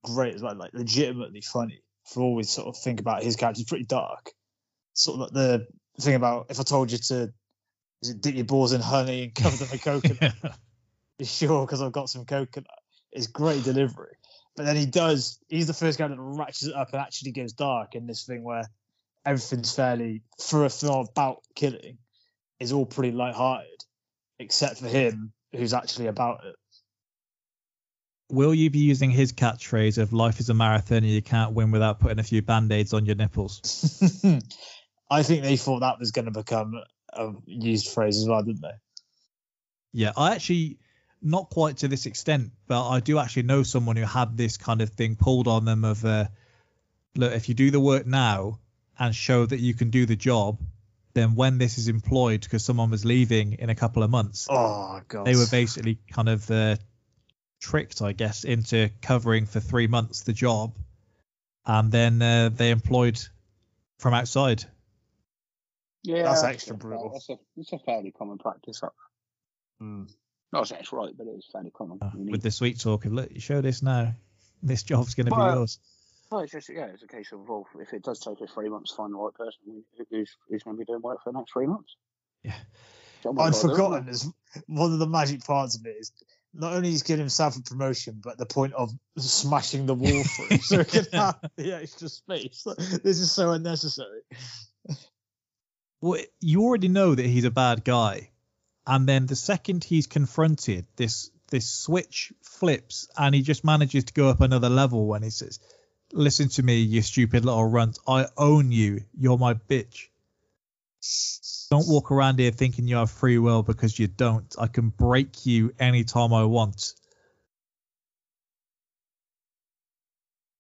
great as well, like legitimately funny. For all we sort of think about his character, it's pretty dark. Sort of like the thing about if I told you to is it dip your balls in honey and cover them in coconut, sure because I've got some coconut. It's great delivery. But then he does. He's the first guy that ratchets it up and actually goes dark in this thing where everything's fairly for a film about killing is all pretty light-hearted, except for him who's actually about it. Will you be using his catchphrase of "Life is a marathon and you can't win without putting a few band-aids on your nipples"? I think they thought that was going to become a used phrase as well, didn't they? Yeah, I actually not quite to this extent, but I do actually know someone who had this kind of thing pulled on them of uh, look, if you do the work now and show that you can do the job, then when this is employed because someone was leaving in a couple of months, Oh god, they were basically kind of uh, tricked, I guess, into covering for three months the job, and then uh, they employed from outside. Yeah, That's extra brutal. That's a, it's a fairly common practice. That. Not saying it's right, but it is fairly common. Ah, you need- with the sweet talk of look, you show this now, this job's going to be yours. Well, it's just yeah, it's a case of well, if it does take us three months to find the right person, who's who's going to be doing work for the next three months? Yeah. Oh I'd gotta do it, forgotten haven't one of the magic parts of it is not only he's getting himself a promotion, but the point of smashing the wall through so he can have the extra space. This is so unnecessary. Well, you already know that he's a bad guy, and then the second he's confronted, this this switch flips, and he just manages to go up another level when he says, "Listen to me, you stupid little runt. I own you. You're my bitch. Don't walk around here thinking you have free will because you don't. I can break you anytime I want."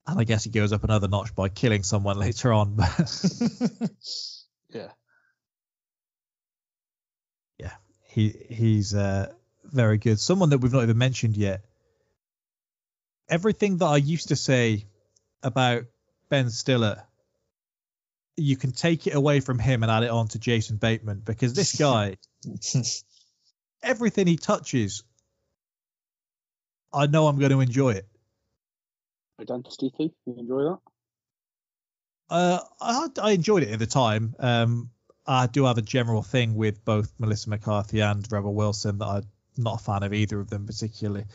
And I guess he goes up another notch by killing someone later on. yeah. yeah, he he's uh, very good. Someone that we've not even mentioned yet. Everything that I used to say about Ben Stiller, you can take it away from him and add it on to Jason Bateman because this guy, everything he touches, I know I'm going to enjoy it. Identity thief, you enjoy that? Uh, I, I enjoyed it at the time. Um, I do have a general thing with both Melissa McCarthy and Rebel Wilson that I'm not a fan of either of them particularly.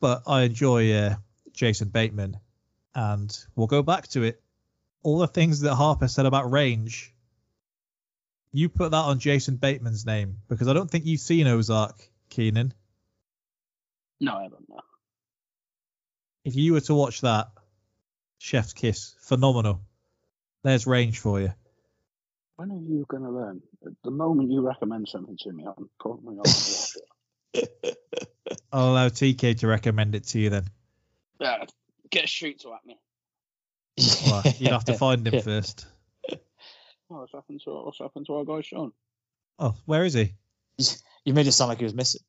But I enjoy uh, Jason Bateman, and we'll go back to it. All the things that Harper said about range, you put that on Jason Bateman's name because I don't think you've seen Ozark, Keenan. No, I haven't. No. If you were to watch that, Chef's Kiss, phenomenal. There's range for you. When are you going to learn? At the moment you recommend something to me, I'm probably not going to watch it. I'll allow TK to recommend it to you then. Yeah, get a street to at me. Well, you'd have to find him first. Oh, what's happened to what's happened to our guy Sean? Oh, where is he? You made it sound like he was missing.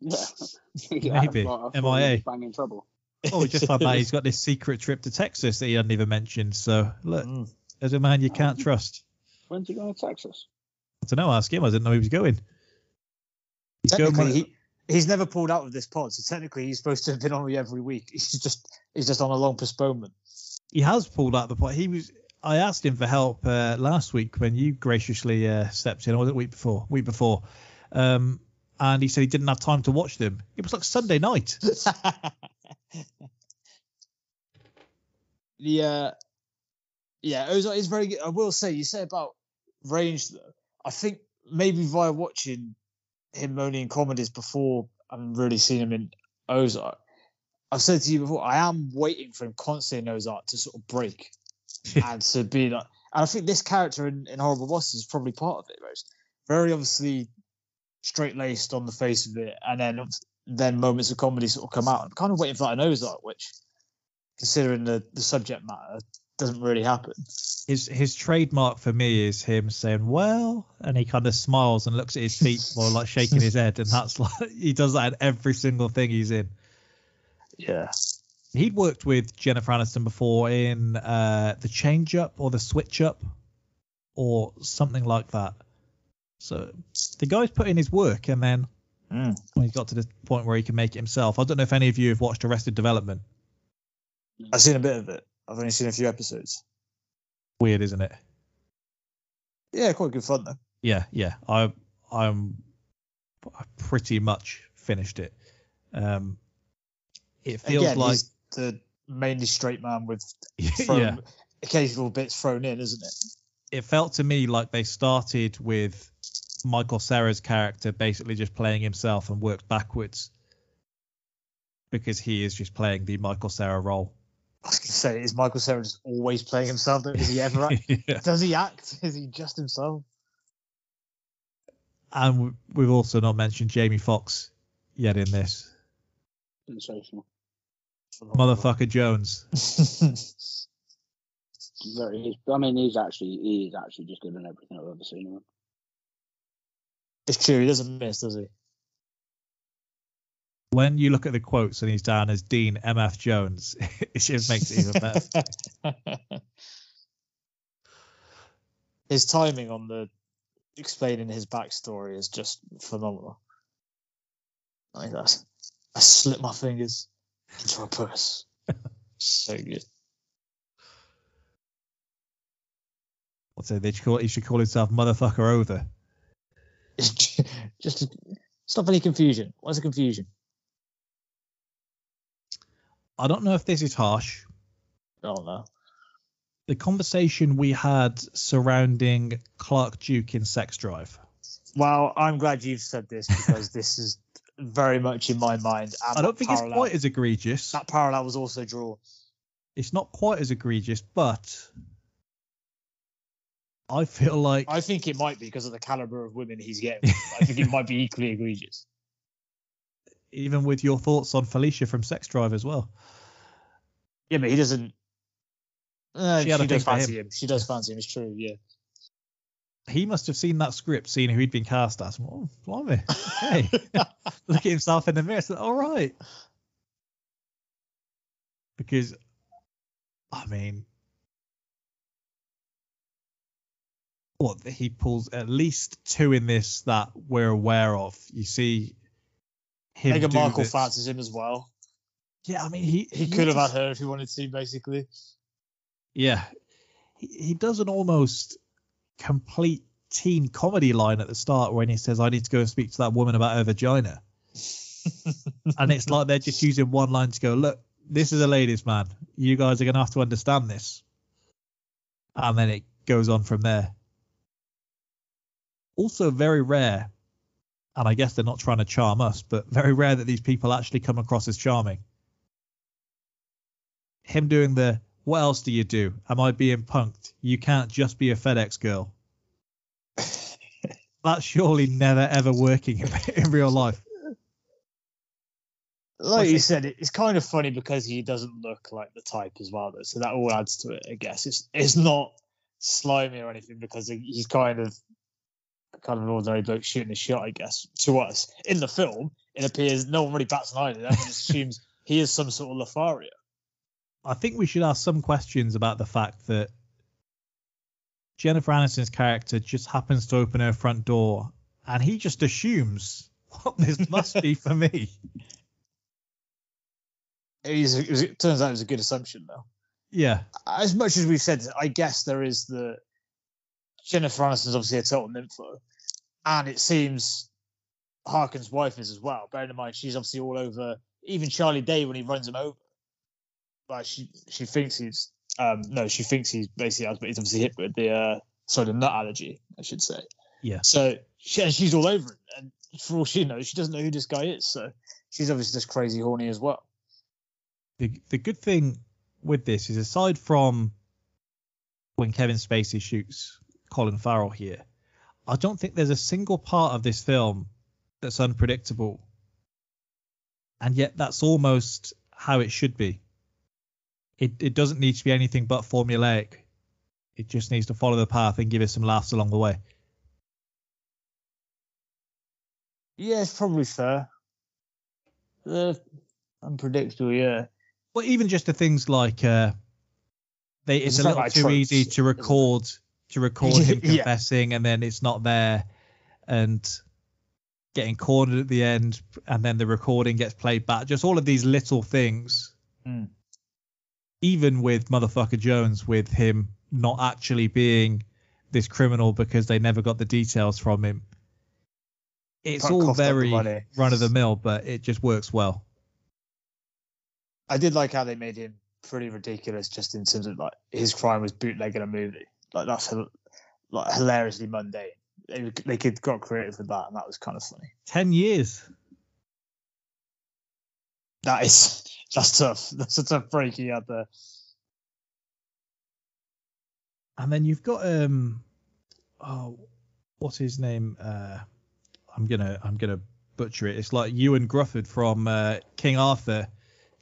Yeah, Maybe. like, I thought he MIA. was Banging trouble. Oh, we just found out he's got this secret trip to Texas that he hadn't even mentioned. So, look, Mm. there's a man you can't trust. When's he going to Texas? I don't know. Ask him. I didn't know he was going. He's going Technically, he, he's never pulled out of this pod, so technically he's supposed to have been on me every week. He's just he's just on a long postponement. he has pulled out the point. He was. I asked him for help uh, last week when you graciously uh, stepped in, or was it week before? Week before. Um, and he said he didn't have time to watch them. It was like Sunday night. the uh, yeah, Ozark is very good. I will say, you say about range. I think maybe via watching him only in comedies before I haven't really seen him in Ozark. I've said to you before, I am waiting for him constantly in Ozark to sort of break and to be like. And I think this character in, in Horrible Bosses is probably part of it. Right? Very obviously straight laced on the face of it, and then then moments of comedy sort of come out. I'm kind of waiting for that in Ozark, which, considering the, the subject matter, doesn't really happen. His his trademark for me is him saying "well," and he kind of smiles and looks at his feet while like shaking his head, and that's like he does that in every single thing he's in. Yeah. He'd worked with Jennifer Aniston before in uh, the Change Up or the Switch Up or something like that. So the guy's put in his work, and then Mm. when he got to the point where he can make it himself. I don't know if any of you have watched Arrested Development. I've seen a bit of it. I've only seen a few episodes. Weird, isn't it? Yeah, quite good fun though. Yeah, yeah. I I'm I pretty much finished it. Um, it feels Again, like he's the mainly straight man with thrown, yeah. occasional bits thrown in, isn't it? It felt to me like they started with Michael Cera's character basically just playing himself and worked backwards because he is just playing the Michael Cera role. I was going to say, is Michael Cera just always playing himself? Though? Is he ever act? Yeah. Does he act? Is he just himself? And we- we've also not mentioned Jamie Foxx yet in this. Sensational. Motherfucker Jones. Very. I mean, he's actually he is actually just good in everything I've ever seen him. It's true. He doesn't miss, does he? When you look at the quotes and he's down as Dean M.F. Jones, it just makes it even better. his timing on the explaining his backstory is just phenomenal. Like that. I slip my fingers into a purse. so good. I'd say they should call, he should call himself Motherfucker Over. just to stop any confusion. What's the confusion? I don't know if this is harsh. Oh no. The conversation we had surrounding Clark Duke in Sex Drive. Well, I'm glad you've said this because this is very much in my mind. And I don't that think it's quite as egregious. That parallel was also drawn. It's not quite as egregious, but I feel like I think it might be because of the caliber of women he's getting. I think it might be equally egregious. Even with your thoughts on Felicia from Sex Drive as well. Yeah, but he doesn't. Uh, She she had a thing does fancy him. him. She does fancy him. It's true. Yeah. He must have seen that script, seen who he'd been cast as. Oh, blimey. Hey, look at himself in the mirror. Said, All right. Because, I mean, what he pulls at least two in this that we're aware of. You see him. Meghan do Markle this- fancies him as well. Yeah, I mean, he He could have had her if he wanted to, basically. Yeah. He, he does an almost complete teen comedy line at the start when he says, I need to go and speak to that woman about her vagina. and it's like they're just using one line to go, look, this is a ladies' man. You guys are going to have to understand this. And then it goes on from there. Also, very rare, and I guess they're not trying to charm us, but very rare that these people actually come across as charming. Him doing the, what else do you do? Am I being punked? You can't just be a FedEx girl. That's surely never ever working in, in real life. Like you said, it's kind of funny because he doesn't look like the type as well, though. So that all adds to it, I guess. It's it's not slimy or anything because he's kind of kind of an ordinary bloke shooting a shot, I guess. To us in the film, it appears no one really bats an eye. Everyone just assumes he is some sort of Lothario. I think we should ask some questions about the fact that Jennifer Aniston's character just happens to open her front door and he just assumes, well, this must be for me. It, is, it, was, it turns out it was a good assumption, though. Yeah. As much as we've said, I guess there is the Jennifer Aniston's obviously a total nympho, and it seems Harkin's wife is as well. Bearing in mind she's obviously all over. Even Charlie Day when he runs him over, like she she thinks he's um no she thinks he's basically but he's obviously hit with the uh sorry the nut allergy I should say. Yeah. So she, and she's all over him, and for all she knows, she doesn't know who this guy is. So she's obviously just crazy horny as well. The the good thing with this is aside from when Kevin Spacey shoots Colin Farrell here, I don't think there's a single part of this film that's unpredictable. And yet that's almost how it should be. It it doesn't need to be anything but formulaic. It just needs to follow the path and give us some laughs along the way. Yeah, it's probably fair. Uh, unpredictable, yeah. Well, even just the things like uh, they it's, It's a little like too tropes, easy to record to record him Yeah. confessing and then it's not there and getting cornered at the end and then the recording gets played back. Just all of these little things. Hmm. Even with motherfucker Jones, with him not actually being this criminal because they never got the details from him. It's Can't all cough up the very run of the mill, but it just works well. I did like how they made him pretty ridiculous, just in terms of like his crime was bootlegging a movie. Like that's hil- like hilariously mundane. They, they could got creative with that, and that was kind of funny. Ten years. That is that's tough. That's a tough break he had there. And then you've got um oh what's his name? Uh I'm gonna I'm gonna butcher it. It's like Ewan Grufford from uh, King Arthur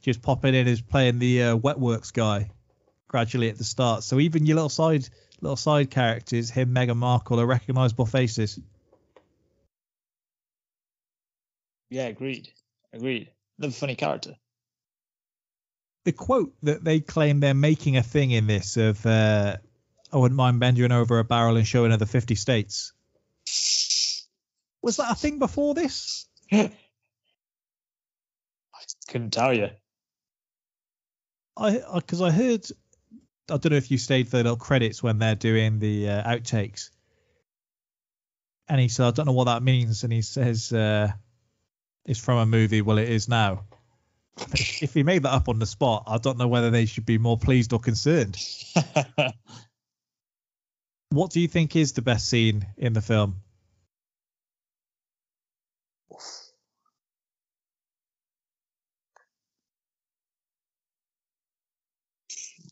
just popping in as playing the uh, Wetworks guy gradually at the start. So even your little side little side characters, him, Meghan Markle, are recognisable faces. Yeah, agreed. Agreed. Another funny character. The quote that they claim they're making a thing in this of uh, I wouldn't mind bending over a barrel and showing other 50 states. Was that a thing before this? I couldn't tell you. I because I, heard I don't know if you stayed for the little credits when they're doing the uh, outtakes, and he said I don't know what that means, and he says uh, it's from a movie. Well, it is now. if he made that up on the spot, I don't know whether they should be more pleased or concerned. what do you think is the best scene in the film?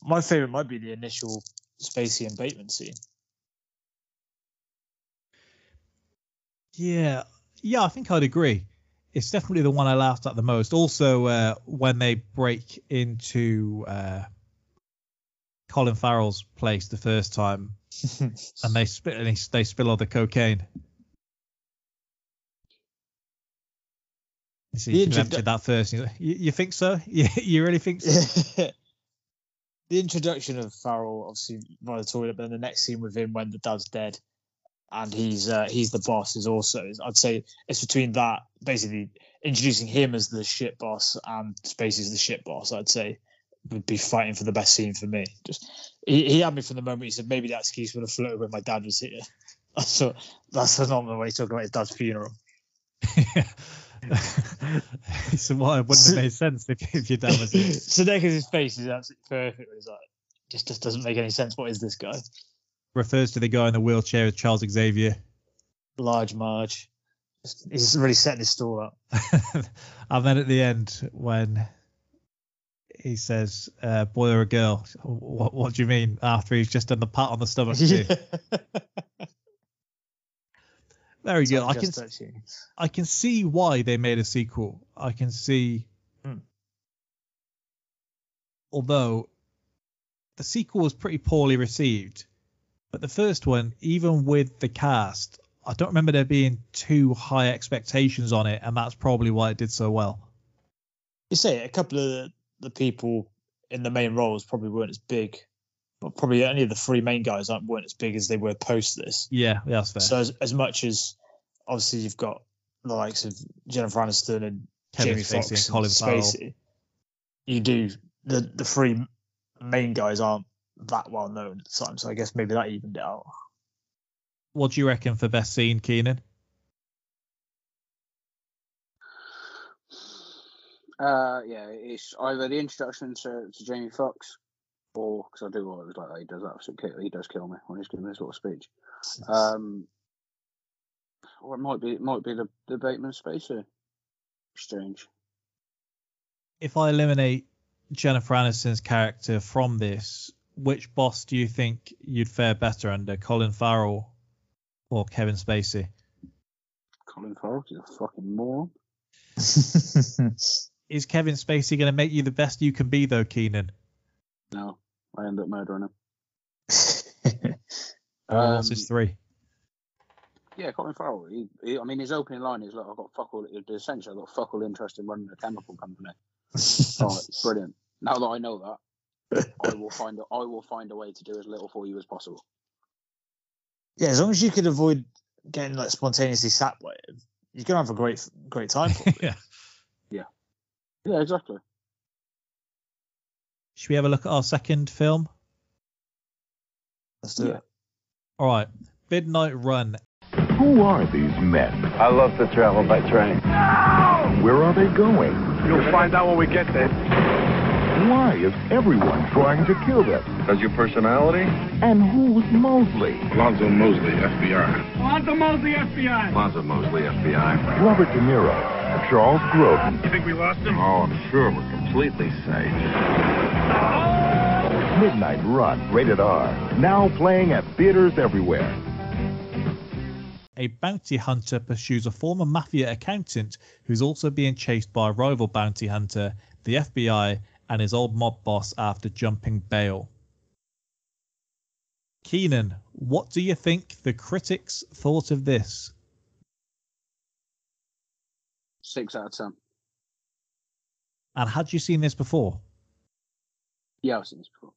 My favorite might be the initial Spacey and Bateman scene. Yeah, yeah, I think I'd agree. It's definitely the one I laughed at the most. Also, uh, when they break into uh, Colin Farrell's place the first time, and they spit and they, they spill all the cocaine. You see, you introdu- that first. You, you think so? You, you really think so? the introduction of Farrell, obviously by the toilet, but then the next scene with him when the dad's dead, and he's uh, he's the boss is also. I'd say it's between that basically introducing him as the shit boss and Spacey's the shit boss. I'd say would be fighting for the best scene for me. Just he, he had me from the moment he said maybe that excuse would have floated when my dad was here. So that's phenomenal when he's talking about his dad's funeral. so why it wouldn't have made sense if, if your dad was here. Sudeikis' face is absolutely perfect. He's like, just just doesn't make any sense. What is this guy? Refers to the guy in the wheelchair as Charles Xavier. Large Marge. He's really setting his stall up. and then at the end, when he says, uh, "Boy or a girl?" What, what do you mean? After he's just done the pat on the stomach. Very good. I can I can see why they made a sequel. I can see, Hmm. although the sequel was pretty poorly received, but the first one, even with the cast, I don't remember there being too high expectations on it, and that's probably why it did so well. You say a couple of the people in the main roles probably weren't as big. Well, probably only the three main guys aren't weren't as big as they were post this. Yeah, that's fair. So as, as much as obviously you've got the likes of Jennifer Aniston and Kevin Jamie Spacey Foxx and and Colin Farrell. Spacey, you do the the three main guys aren't that well known at the time. So I guess maybe that evened it out. What do you reckon for best scene, Keenan? Uh, yeah, it's either the introduction to, to Jamie Foxx, or because I do always like that he does absolutely kill, he does kill me when he's giving this little speech. Um, or it might be it might be the the Bateman Spacey exchange. If I eliminate Jennifer Aniston's character from this, which boss do you think you'd fare better under, Colin Farrell or Kevin Spacey? Colin Farrell is a fucking moron. Is Kevin Spacey going to make you the best you can be, though, Keenan? No, I end up murdering him. Or what's his Um, three? Yeah, Colin Farrell. He, he, I mean, his opening line is like, "I've got fuck all." Essentially, I've got fuck all interest in running a chemical company. Right, brilliant. Now that I know that, I will find a, I will find a way to do as little for you as possible. Yeah, as long as you could avoid getting like spontaneously sat by him, you're gonna have a great great time. Yeah, yeah. Yeah, exactly. Should we have a look at our second film? Let's do it. All right. Midnight Run. Who are these men? I love to travel by train. Where are they going? You'll find out when we get there. Why is everyone trying to kill them? Does your personality? And who's Mosely? Lonzo Mosely, FBI. Lonzo Mosely, FBI. Lonzo Mosely, FBI. Robert De Niro and Charles Grodin. You think we lost him? Oh, I'm sure we're completely safe. Midnight Run, rated R. Now playing at theaters everywhere. A bounty hunter pursues a former mafia accountant who's also being chased by a rival bounty hunter, the FBI, and his old mob boss after jumping bail. Keenan, what do you think the critics thought of this? Six out of ten. And had you seen this before? Yeah, I've seen this before.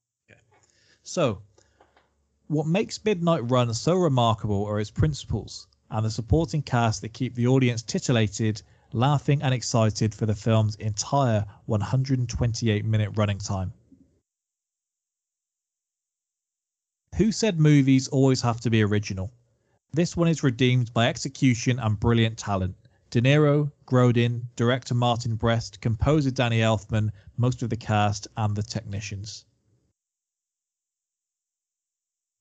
So, what makes Midnight Run so remarkable are its principals and the supporting cast that keep the audience titillated, laughing, and excited for the film's entire 128 minute running time. Who said movies always have to be original? This one is redeemed by execution and brilliant talent. De Niro, Grodin, director Martin Brest, composer Danny Elfman, most of the cast, and the technicians.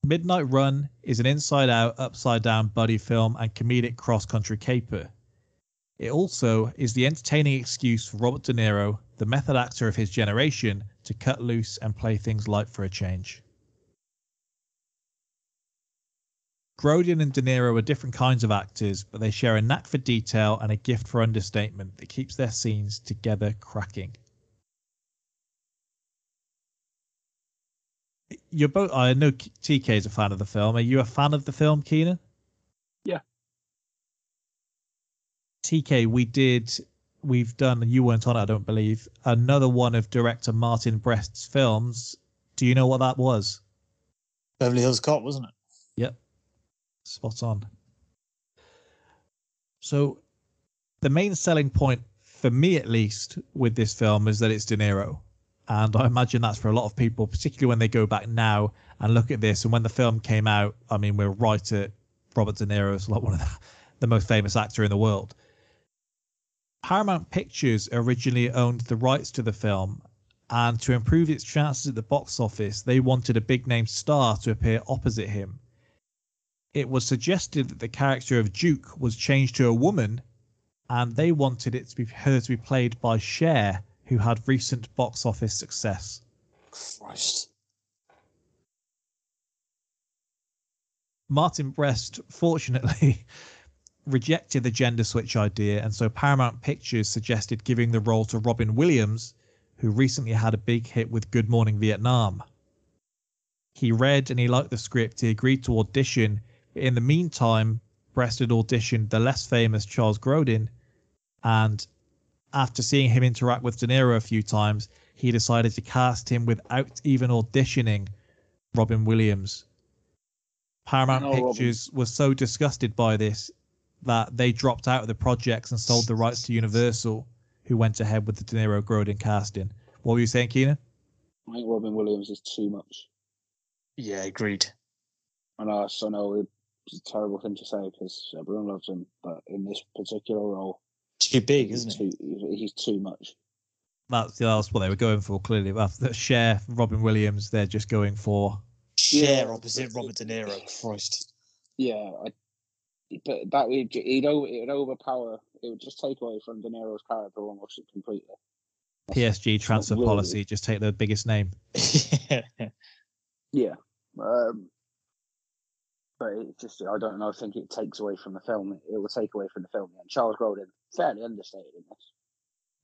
Midnight Run is an inside out, upside down buddy film and comedic cross country caper. It also is the entertaining excuse for Robert De Niro, the method actor of his generation, to cut loose and play things light for a change. Grodin and De Niro are different kinds of actors, but they share a knack for detail and a gift for understatement that keeps their scenes together cracking. You're both. I know TK is a fan of the film. Are you a fan of the film, Keenan? Yeah. TK, we did. We've done. You weren't on it, I don't believe. Another one of director Martin Brest's films. Do you know what that was? Beverly Hills Cop, wasn't it? Yep. Spot on. So, the main selling point, for me at least, with this film is that it's De Niro. And I imagine that's for a lot of people, particularly when they go back now and look at this. And when the film came out, I mean, we're right at Robert De Niro as like one of the, the most famous actor in the world. Paramount Pictures originally owned the rights to the film, and to improve its chances at the box office, they wanted a big name star to appear opposite him. It was suggested that the character of Duke was changed to a woman, and they wanted it to be her to be played by Cher, who had recent box office success. Christ. Martin Brest, fortunately, rejected the gender switch idea, and so Paramount Pictures suggested giving the role to Robin Williams, who recently had a big hit with Good Morning Vietnam. He read and he liked the script, he agreed to audition, in the meantime, Brest had auditioned the less famous Charles Grodin, and after seeing him interact with De Niro a few times, he decided to cast him without even auditioning Robin Williams. Paramount Oh, Robin. Pictures was so disgusted by this that they dropped out of the projects and sold the rights to Universal, who went ahead with the De Niro Grodin casting. What were you saying, Keenan? I think Robin Williams is too much. Yeah, agreed. I know, I know it's a terrible thing to say because everyone loves him, but in this particular role, Too big, isn't he? too, he's too much. That's, that's what they were going for, clearly. After Cher, Robin Williams, they're just going for. Cher opposite Robert De Niro. Christ. Yeah, I, but that would it would overpower. It would just take away from De Niro's character almost completely. PSG transfer policy, just take the biggest name. Yeah. Um, but it just, I don't know. I think it takes away from the film. It, will take away from the film. And Charles Grodin, fairly understated in this.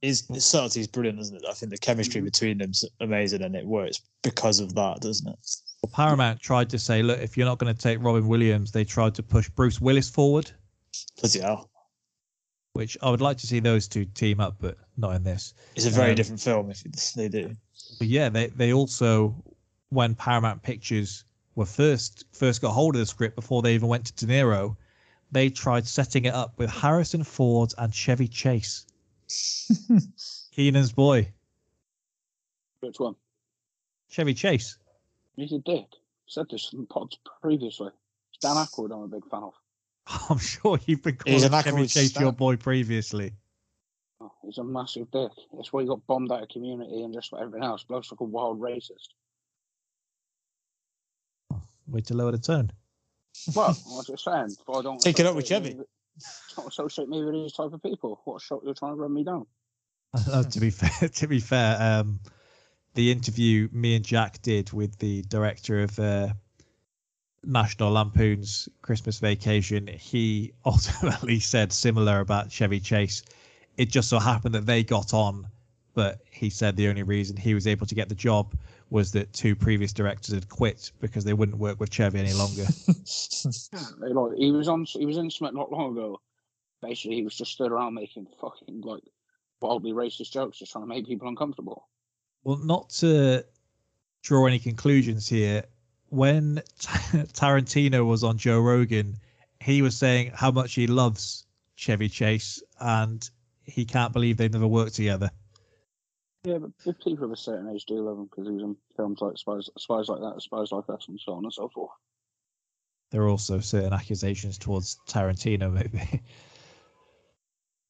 His, his subtlety is brilliant, isn't it? I think the chemistry between them's amazing, and it works because of that, doesn't it? Well, Paramount tried to say, look, if you're not going to take Robin Williams, they tried to push Bruce Willis forward, Bloody hell. which I would like to see those two team up, but not in this. It's a very Um, different film if they do. But yeah, they they also when Paramount Pictures were first first got hold of the script before they even went to De Niro, they tried setting it up with Harrison Ford and Chevy Chase. Keenan's boy, Which one? Chevy Chase. He's a dick. Said this in pods previously. It's Dan Aykroyd I'm a big fan of. I'm sure you've been He's calling an Chevy Aykroyd Chase your boy previously. Oh, he's a massive dick. That's why he got bombed out of community and just like everything else. Bloke's like a wild racist. Way to lower the tone. Well, I was just saying. But I don't Take it up with associate Chevy. me Don't associate me with these type of people. What shot you're trying to run me down? Uh, to be fair, to be fair, um, the interview me and Jack did with the director of uh, National Lampoon's Christmas Vacation, he ultimately said similar about Chevy Chase. It just so happened that they got on, but he said the only reason he was able to get the job was that two previous directors had quit because they wouldn't work with Chevy any longer. Hmm, they, like he was on, he was in something not long ago. Basically, he was just stood around making fucking like wildly racist jokes, just trying to make people uncomfortable. Well, not to draw any conclusions here, when Tarantino was on Joe Rogan, he was saying how much he loves Chevy Chase and he can't believe they've never worked together. Yeah, but if people of a certain age do love him because he was in films like Spies, Spies Like That, Spies Like Us, and so on and so forth. There are also certain accusations towards Tarantino, maybe.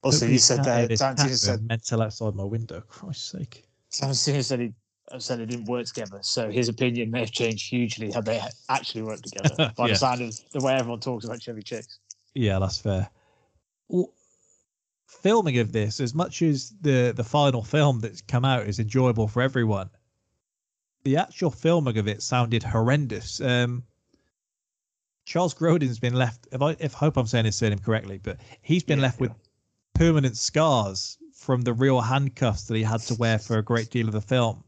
Also, Hopefully you said that hear this cat Tarantino said mental outside my window. Christ's sake. Tarantino said he said they didn't work together, so his opinion may have changed hugely had they actually worked together. By Yeah. the sound of the way everyone talks about Chevy Chase. Yeah, that's fair. Filming of this, as much as the the final film that's come out is enjoyable for everyone, the actual filming of it sounded horrendous. Um, Charles Grodin's been left. If I if I hope I'm saying his surname correctly, but he's been left with permanent scars from the real handcuffs that he had to wear for a great deal of the film.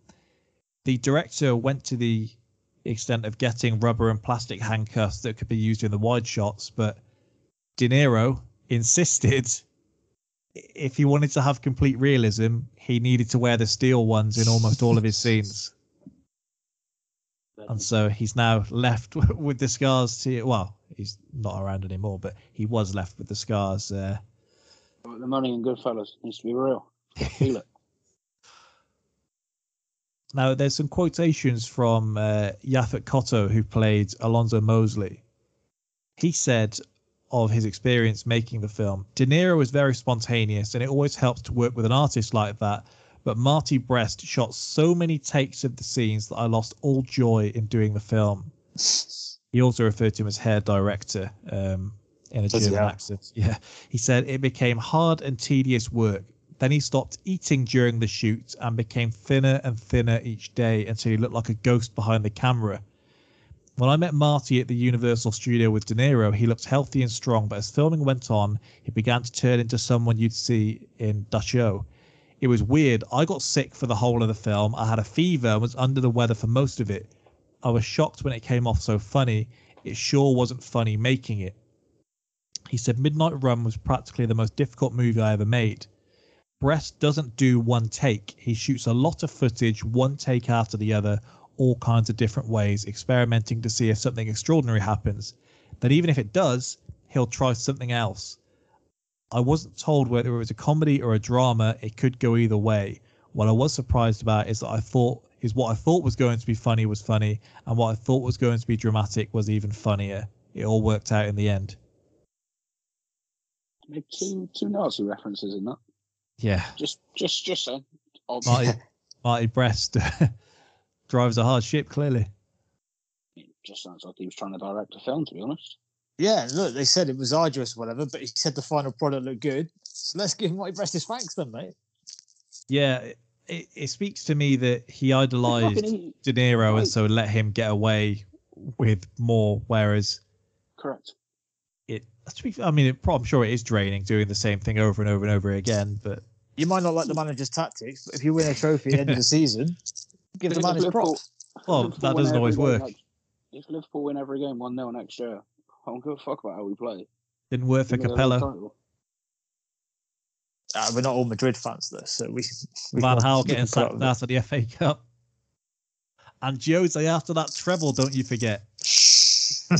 The director went to the extent of getting rubber and plastic handcuffs that could be used in the wide shots, but De Niro insisted if he wanted to have complete realism, he needed to wear the steel ones in almost all of his scenes. And so he's now left with the scars to well, he's not around anymore, but he was left with the scars. Uh, the money in Goodfellas needs to be real. Feel it. Now, there's some quotations from uh, Yaphet Kotto, who played Alonzo Mosely. He said of his experience making the film, De Niro was very spontaneous, and it always helps to work with an artist like that. But Marty Brest shot so many takes of the scenes that I lost all joy in doing the film. He also referred to him as hair director um, in a German accent. Yeah, he said it became hard and tedious work. Then he stopped eating during the shoot and became thinner and thinner each day until he looked like a ghost behind the camera. When I met Marty at the Universal Studio with De Niro, he looked healthy and strong, but as filming went on, he began to turn into someone you'd see in Dachau. It was weird. I got sick for the whole of the film. I had a fever and was under the weather for most of it. I was shocked when it came off so funny. It sure wasn't funny making it. He said Midnight Run was practically the most difficult movie I ever made. Brest doesn't do one take. He shoots a lot of footage, one take after the other, all kinds of different ways, experimenting to see if something extraordinary happens. Then, even if it does, he'll try something else. I wasn't told whether it was a comedy or a drama. It could go either way. What I was surprised about is that I thought is what I thought was going to be funny was funny, and what I thought was going to be dramatic was even funnier. It all worked out in the end. Made two two Nazi references in that. Yeah, Just just just saying. Marty, Marty Brest drives a hard ship, clearly. It just sounds like he was trying to direct a film, to be honest. Yeah, look, they said it was arduous, or whatever, but he said the final product looked good. So let's give him what he pressed his thanks, then, mate. Yeah, it, it speaks to me that he idolized Fucking- De Niro Right. and so let him get away with more. Whereas Correct. it, I mean, it, I'm sure it is draining doing the same thing over and over and over again. But You might not like the manager's tactics, but if you win a trophy at the end of the season, give the If man his props. Well, Liverpool that doesn't always every game work. next- If Liverpool win every game 1 0 next year, I don't give a fuck about how we play. didn't work for Give me the Capello. Uh, we're not all Madrid fans, though, so we. we Van can't- Gaal getting can sacked with it. after the FA Cup. And Jose after that treble, don't you forget.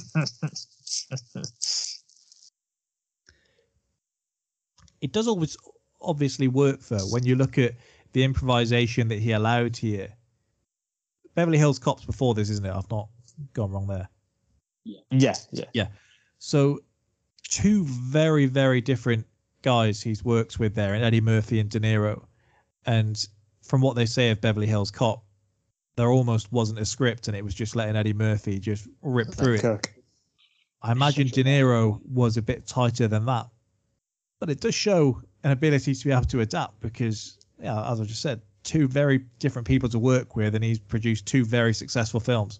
It does always obviously work though when you look at the improvisation that he allowed here. Beverly Hills Cops before this, isn't it? I've not gone wrong there. yeah, yeah. Yeah. So two very, very different guys he's worked with there, and Eddie Murphy and De Niro. And from what they say of Beverly Hills Cop, there almost wasn't a script, and it was just letting Eddie Murphy just rip through it. Cook. I imagine De Niro was a bit tighter than that, but it does show an ability to be able to adapt because, yeah, as I just said, two very different people to work with, and he's produced two very successful films.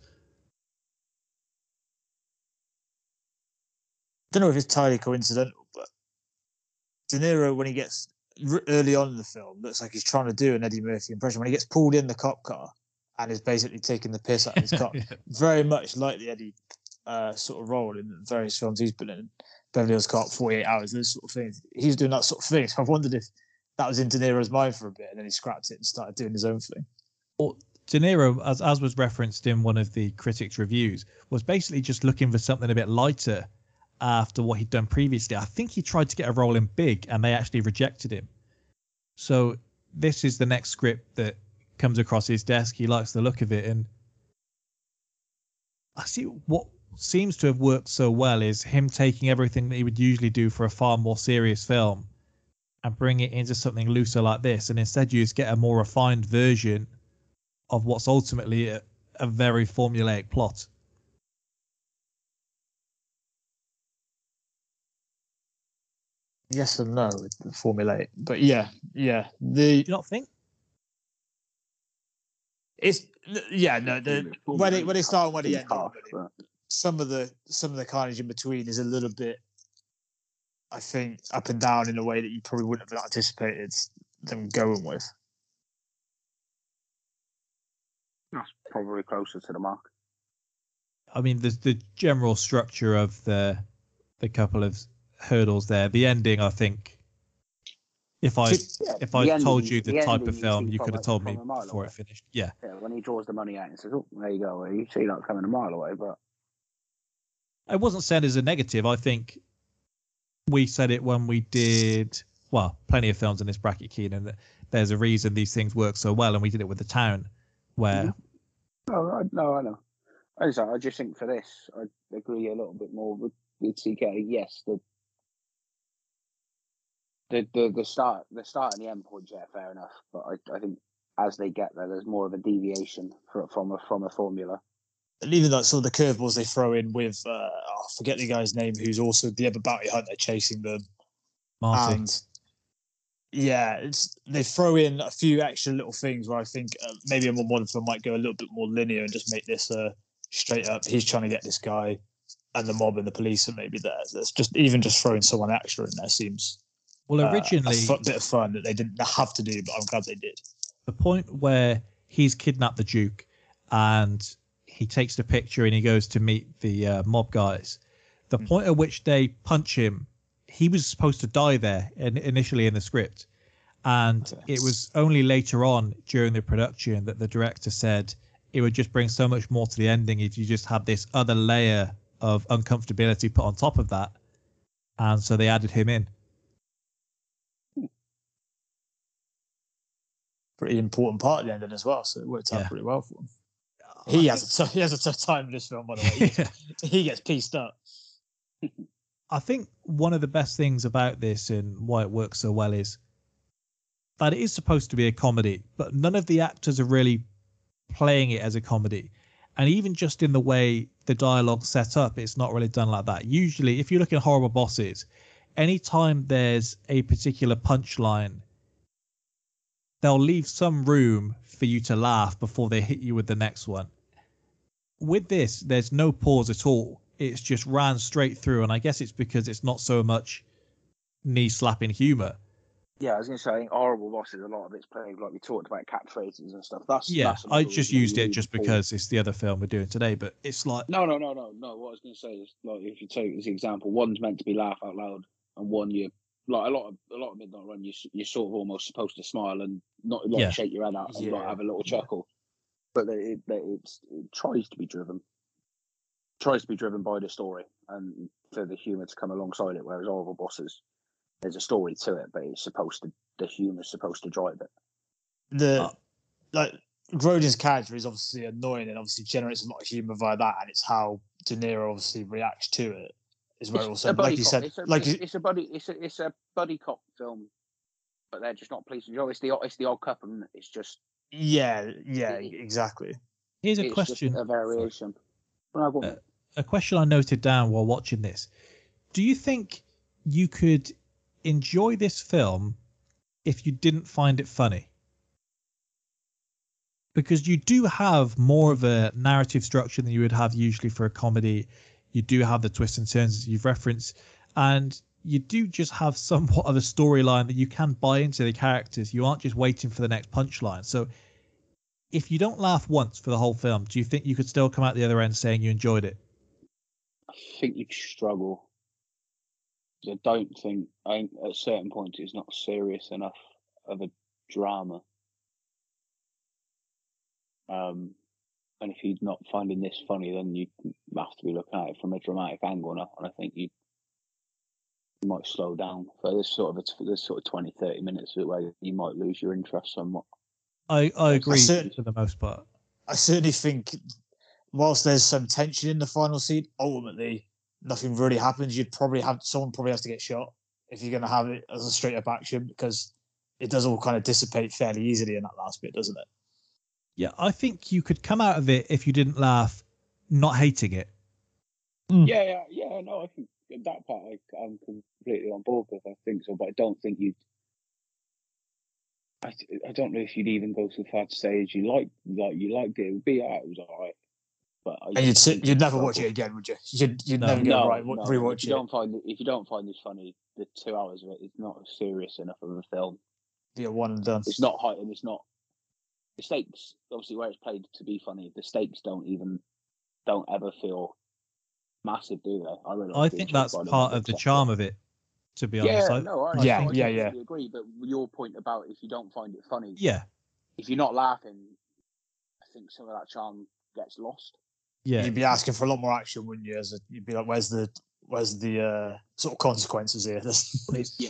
I don't know if it's entirely coincidental, but De Niro, when he gets early on in the film, looks like he's trying to do an Eddie Murphy impression. When he gets pulled in the cop car and is basically taking the piss out of his cop, very much like the Eddie uh, sort of role in various films he's been in. Beverly Hills Cop, 48 Hours, those sort of things. He's doing that sort of thing. So I wondered if that was in De Niro's mind for a bit, and then he scrapped it and started doing his own thing. Well, De Niro, as as was referenced in one of the critics' reviews, was basically just looking for something a bit lighter after what he'd done previously. I think he tried to get a role in Big, and they actually rejected him. So this is the next script that comes across his desk. He likes the look of it, and I see what seems to have worked so well is him taking everything that he would usually do for a far more serious film and bring it into something looser like this, and instead you just get a more refined version of what's ultimately a, a very formulaic plot. Yes and no, with formulaic. But yeah, yeah. The you not think? It's yeah, no. The when it when it started, when it ended, Harsh, but it- but some of the some of the carnage in between is a little bit, I think, up and down in a way that you probably wouldn't have anticipated them going with. That's probably closer to the mark. I mean, the the general structure of the the couple of hurdles there. The ending, I think. If I Yeah, if I ending- told you the, the type of film, see you could have told me before away. it finished. Yeah. Yeah, when he draws the money out and says, "Oh, there you go," you see that coming a mile away. But It wasn't said as a negative. I think we said it when we did well, plenty of films in this bracket, Keenan. That there's a reason these things work so well, and we did it with the town, where oh, I, no, I know. I just, I just think for this, I agree a little bit more with, with CK. Yes, the the the the start the start and the end point, yeah, fair enough. But I, I think as they get there, there's more of a deviation from from a from a formula. Even like some of the curveballs they throw in with, uh, oh, I forget the guy's name, who's also the other bounty hunter chasing them. Marty. And yeah, it's they throw in a few extra little things where I think uh, maybe a more modern film might go a little bit more linear and just make this uh, straight up. He's trying to get this guy, and the mob and the police are maybe there. There's just even just throwing someone extra in there seems well, uh, originally a fu- bit of fun that they didn't have to do, but I'm glad they did. the point where he's kidnapped the Duke and he takes the picture and he goes to meet the uh, mob guys. The point at which they punch him, he was supposed to die there in, initially in the script. And it was only later on during the production that the director said it would just bring so much more to the ending if you just had this other layer of uncomfortability put on top of that. And so they added him in. Pretty important part of the ending as well, so it worked out Yeah. pretty well for him. He has a tough, he has a tough time in this film, by the way. He gets, he gets pieced up. I think one of the best things about this and why it works so well is that it is supposed to be a comedy, but none of the actors are really playing it as a comedy. And even just in the way the dialogue set up, it's not really done like that. Usually, if you look at horrible bosses, anytime there's a particular punchline, they'll leave some room for you to laugh before they hit you with the next one. With this, there's no pause at all. It's just ran straight through, and I guess it's because it's not so much knee slapping humor. Yeah, I was going to say, I think horrible bosses. A lot of it's played like we talked about catchphrases and stuff. That's Yeah, that's I just used it just because it's the other film we're doing today, but it's like No, no, no, no, no. What I was going to say is, like, if you take this example, one's meant to be laugh out loud, and one you like a lot of a lot of Midnight Run. You you're sort of almost supposed to smile and not like Yeah. shake your head out and like, Yeah. have a little chuckle. But it, it, it's, it tries to be driven, tries to be driven by the story and for the humour to come alongside it. Whereas horrible bosses, there's a story to it, but it's supposed to the humour's supposed to drive it. The Uh, like Grodin's character is obviously annoying and obviously generates a lot of humor via that, and it's how De Niro obviously reacts to it. Is where It's also, a buddy like you cop. said, it's a, like it's, it's a buddy. It's a it's a buddy cop film, but they're just not police and Joe. It's the it's the odd couple. And it's just yeah, yeah, exactly. here's a it's question. just a variation. No, go on. Uh, a question I noted down while watching this. Do you think you could enjoy this film if you didn't find it funny? Because you do have more of a narrative structure than you would have usually for a comedy. You do have the twists and turns as you've referenced, and you do just have somewhat of a storyline that you can buy into the characters. You aren't just waiting for the next punchline. So, if you don't laugh once for the whole film, do you think you could still come out the other end saying you enjoyed it? I think you'd struggle. I don't think I at a certain points it's not serious enough of a drama. Um, and if you're not finding this funny, then you have to be looking at it from a dramatic angle now. And I think you you might slow down for this sort of for this sort of 20, 30 minutes of it where you might lose your interest somewhat. I, I agree cer- for the most part. I certainly think, whilst there's some tension in the final scene, ultimately nothing really happens. You'd probably have someone probably has to get shot if you're going to have it as a straight up action because it does all kind of dissipate fairly easily in that last bit, doesn't it? Yeah, I think you could come out of it if you didn't laugh, not hating it. Hmm. Yeah, yeah, yeah. No, I think that part I, I'm completely on board with. I think so, but I don't think you'd. I, I don't know if you'd even go so far to say as you like like you liked it. It would be alright. It was alright. But I And you'd just sit, you'd never watch it again, would you? You'd you'd No. never get no, right no, rewatch if you it. don't find it, if you don't find this funny, the two hours of it is not serious enough of a film. Be a one and done. It's not high, and it's not the stakes. Obviously, where it's played to be funny, the stakes don't even don't ever feel massive, do they? I really. I think that's part of the charm of it, to be Yeah, honest. I, no, I, Yeah, I, I yeah, yeah. agree. But your point about if you don't find it funny, yeah, if you're not laughing, I think some of that charm gets lost. yeah. You'd be asking for a lot more action, wouldn't you? As a, you'd be like, "Where's the where's the uh, sort of consequences here?" There's- Yeah.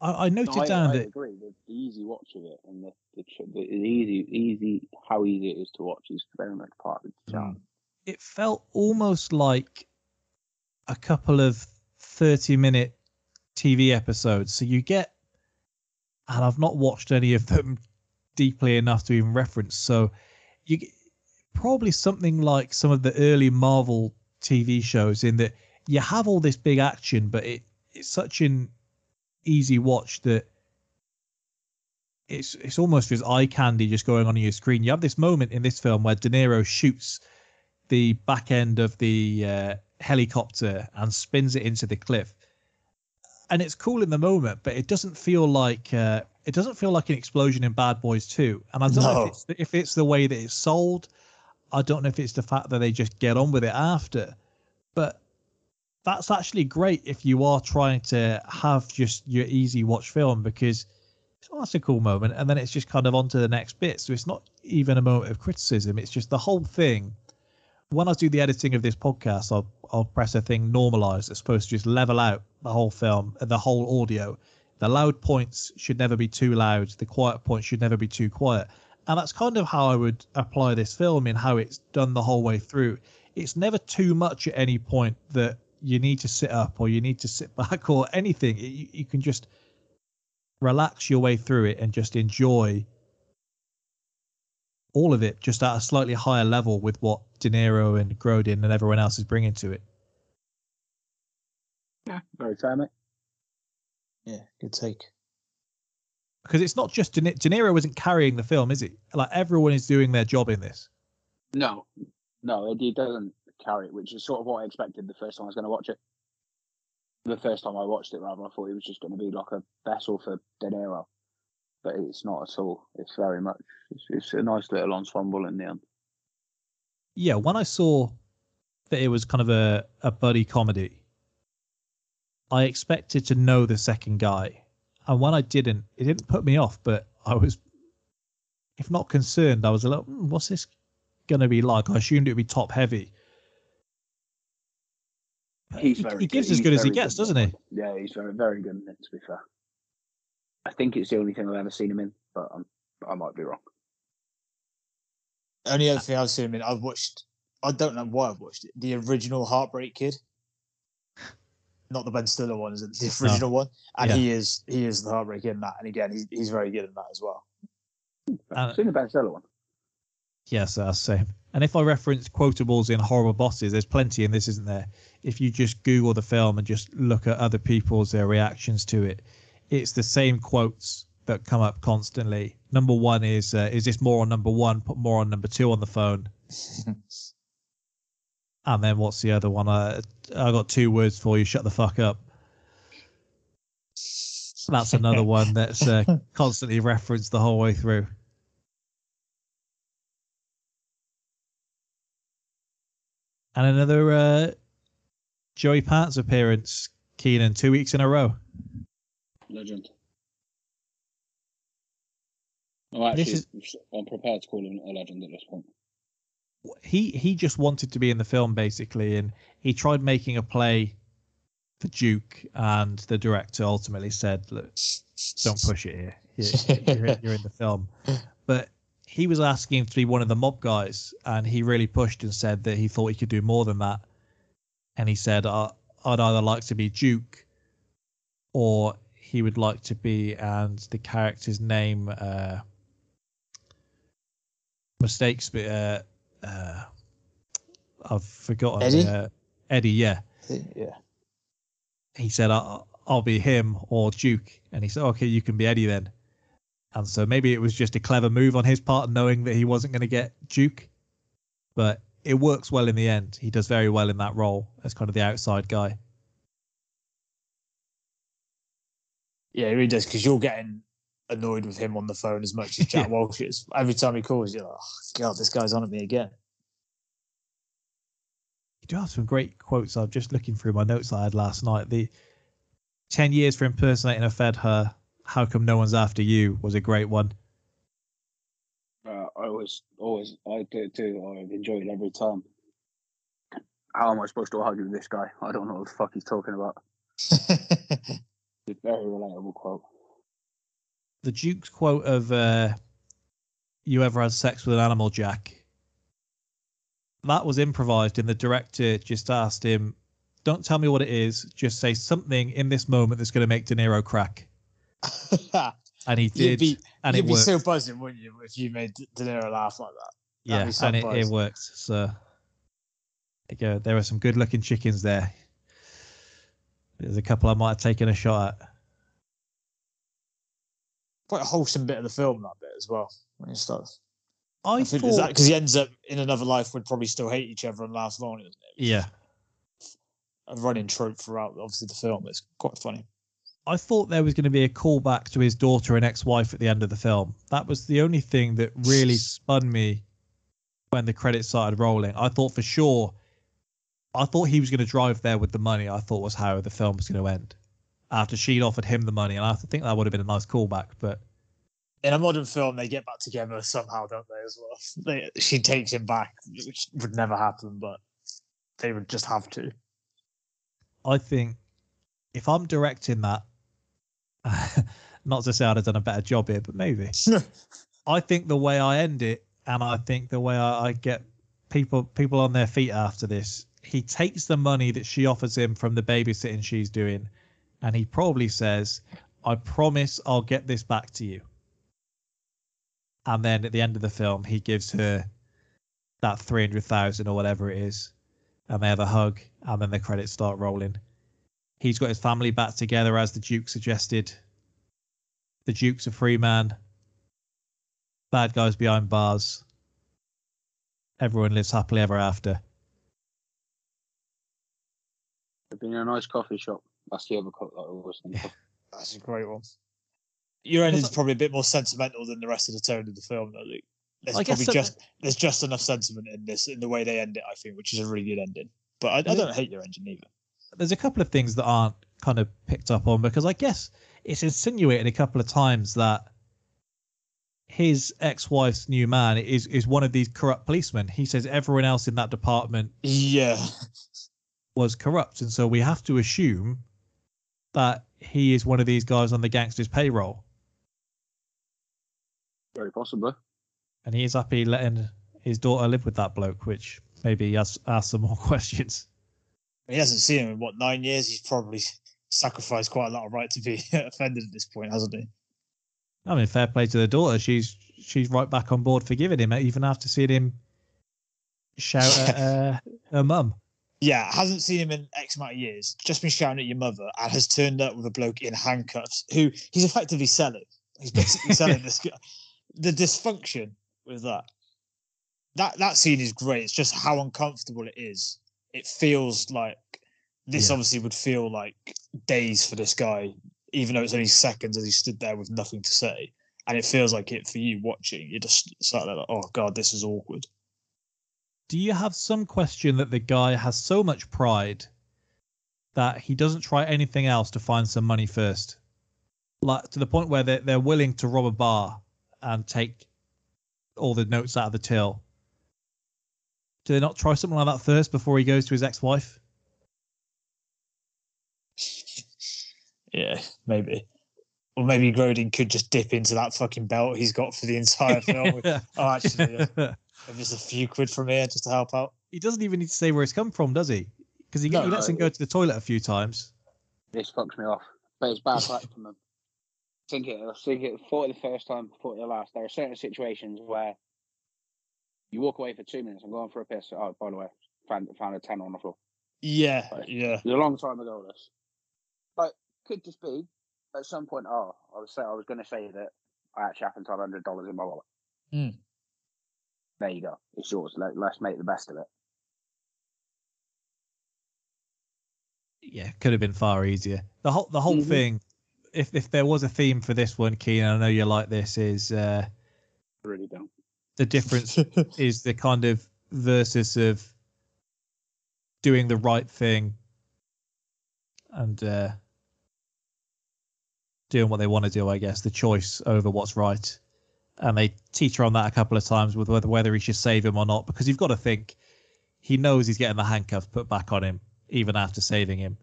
I, I noted No, I, down I that agree. The, the easy watch of it and the the, the, the easy easy how easy it is to watch is very much part of the charm. It felt almost like a couple of 30 minute TV episodes. So you get, and I've not watched any of them deeply enough to even reference. So you get probably something like some of the early Marvel TV shows in that you have all this big action, but it it's such an easy watch that it's it's almost just eye candy just going on your screen. You have this moment in this film where De Niro shoots the back end of the uh, helicopter and spins it into the cliff. And it's cool in the moment, but it doesn't feel like uh, it doesn't feel like an explosion in Bad Boys 2. And I don't know if it's, if it's the way that it's sold. I don't know if it's the fact that they just get on with it after. But that's actually great if you are trying to have just your easy watch film because oh, that's a cool moment, and then it's just kind of on to the next bit. So it's not even a moment of criticism. It's just the whole thing. When I do the editing of this podcast, I'll I'll press a thing normalize. It's supposed to just level out the whole film, the whole audio. The loud points should never be too loud. The quiet points should never be too quiet. And that's kind of how I would apply this film in how it's done the whole way through. It's never too much at any point that you need to sit up or you need to sit back or anything. You, you can just relax your way through it and just enjoy all of it just at a slightly higher level with what De Niro and Grodin and everyone else is bringing to it. Yeah, very fair, mate. Yeah, good take. Because it's not just De, Ni- De Niro isn't carrying the film, is it? Like everyone is doing their job in this. No, no, it, it doesn't carry it, which is sort of what I expected the first time I was going to watch it. The first time I watched it, rather, I thought it was just going to be like a vessel for De Niro, but it's not at all. It's very much. It's, it's a nice little ensemble in the end. Yeah, when I saw that it was kind of a, a buddy comedy, I expected to know the second guy. And when I didn't, it didn't put me off, but I was, if not concerned, I was a little, "Hmm, what's this going to be like? I assumed it would be top heavy. He's He- very. he gives good. as He's good as he gets, good doesn't he? Yeah, he's very, very good in it. To be fair, I think it's the only thing I've ever seen him in, but I'm, I might be wrong. Only other thing I've seen him in, I've watched. I don't know why I've watched it. The original Heartbreak Kid, not the Ben Stiller one, is it? The No. original one, and Yeah. he is he is the Heartbreak Kid in that. And again, he's he's very good in that as well. Uh, I've seen the Ben Stiller one. Yes, that's same. And if I reference quotables in horrible bosses, there's plenty in this, isn't there? If you just Google the film and just look at other people's their reactions to it, it's the same quotes that come up constantly. Number one is, uh, "Is this more on number one? Put more on number two on the phone." and then what's the other one? Uh, I got two words for you. Shut the fuck up. That's another one that's uh, constantly referenced the whole way through. And another uh, Joey Pants appearance, Keenan, two weeks in a row. Legend. I'm actually, This I'm prepared to call him a legend at this point. He he just wanted to be in the film basically, and he tried making a play for Duke, and the director ultimately said, "Look, don't push it here. You're, you're, you're in the film." But he was asking to be one of the mob guys, and he really pushed and said that he thought he could do more than that. And he said, "I- "I'd either like to be Duke, or he would like to be." And the character's name uh, mistakes, but uh, uh, I've forgotten. Eddie? Uh, Eddie, yeah. Yeah. He said, I'll, "I'll be him or Duke," and he said, "Okay, you can be Eddie then." And so maybe it was just a clever move on his part, knowing that he wasn't going to get Duke, but it works well in the end. He does very well in that role as kind of the outside guy. Yeah, he really does because you're getting annoyed with him on the phone as much as Jack Walsh is. Every time he calls, you're like, oh, God, this guy's on at me again. You do have some great quotes. I'm just looking through my notes I had last night. The 10 years for impersonating a Fed her. How come no one's after you was a great one. Uh, I always, always, I do too. I enjoy it every time. How am I supposed to argue with this guy? I don't know what the fuck he's talking about. it's a very relatable quote. The Duke's quote of uh, "You ever had sex with an animal, Jack?" That was improvised, and the director just asked him, "Don't tell me what it is. Just say something in this moment that's going to make De Niro crack." And he You'd did, be, and you'd it be worked. so buzzing, wouldn't you, if you made De Niro laugh like that? That'd yeah, so and it, it worked. So there you go. There are some good-looking chickens there. There's a couple I might have taken a shot at. Quite a wholesome bit of the film, that bit as well. When it starts. I, I think thought, because he ends up in another life would probably still hate each other and last long, isn't it? yeah, A running trope throughout, obviously, the film. It's quite funny. I thought there was going to be a callback to his daughter and ex-wife at the end of the film. That was the only thing that really spun me when the credits started rolling. I thought for sure, I thought he was going to drive there with the money. I thought was how the film was going to end after she'd offered him the money, and I think that would have been a nice callback. But In a modern film, they get back together somehow, don't they? As well, they, she takes him back, which would never happen, but they would just have to. I think if I'm directing that, not to say I'd have done a better job here, but maybe. I think the way I end it, and I think the way I, I get people people on their feet after this, he takes the money that she offers him from the babysitting she's doing, and he probably says, "I promise I'll get this back to you." and then at the end of the film, he gives her that three hundred thousand or whatever it is, and they have a hug, and then the credits start rolling. He's got his family back together, as the Duke suggested. The Duke's a free man. Bad guys behind bars. Everyone lives happily ever after. It'd been in a nice coffee shop. That's the other quote that I was thinking. of. That's a great one. Your ending's probably a bit more sentimental than the rest of the tone of the film, though, Luke. There's I probably so- just there's just enough sentiment in this in the way they end it, I think, which is a really good ending. But I, I don't hate your engine either. there's a couple of things that aren't kind of picked up on because I guess it's insinuated a couple of times that his ex-wife's new man is is one of these corrupt policemen. He says everyone else in that department Yeah. was corrupt, and so we have to assume that he is one of these guys on the gangster's payroll, Very possibly. and he is happy letting his daughter live with that bloke, which maybe he has asked some more questions. He hasn't seen him in what nine years. He's probably sacrificed quite a lot of right to be offended at this point, hasn't he? I mean, fair play to the daughter. She's she's right back on board forgiving him, even after seeing him shout at uh, her mum. Yeah, hasn't seen him in X amount of years. Just been shouting at your mother, and has turned up with a bloke in handcuffs who he's effectively selling. He's basically selling this guy. The dysfunction with that. That that scene is great. It's just how uncomfortable it is. It feels like this Yeah. obviously would feel like days for this guy, even though it's only seconds as he stood there with nothing to say. And it feels like it for you watching. You're just sort of like, oh god, this is awkward. Do you have some question that the guy has so much pride that he doesn't try anything else to find some money first? Like to the point where they're, they're willing to rob a bar and take all the notes out of the till. Do they not try something like that first before he goes to his ex-wife? Yeah, maybe. Or maybe Grodin could just dip into that fucking belt he's got for the entire film. oh, actually, uh, just a few quid from here just to help out. he doesn't even need to say where it's come from, does he? Because he, No, he lets no, him go to the toilet a few times. This fucks me off. But it's bad luck from them. Think it, I think it, thought it the first time, thought it the last. There are certain situations where you walk away for two minutes, I'm going for a piss. Oh, by the way, found, found a tenner on the floor. Yeah, yeah. It was a long time ago, this. But could just be at some point, oh, I was say I was going to say that I actually happen to have hundred dollars in my wallet. Hmm. There you go. It's yours. Let, let's make the best of it. yeah, could have been far easier. The whole the whole Mhm. thing, if if there was a theme for this one, Keenan, I know you like this, is uh, I really don't. the difference is the kind of versus of doing the right thing and uh, doing what they want to do. I guess the choice over what's right, and they teach her on that a couple of times with whether whether he should save him or not, because you've got to think he knows he's getting the handcuffs put back on him even after saving him.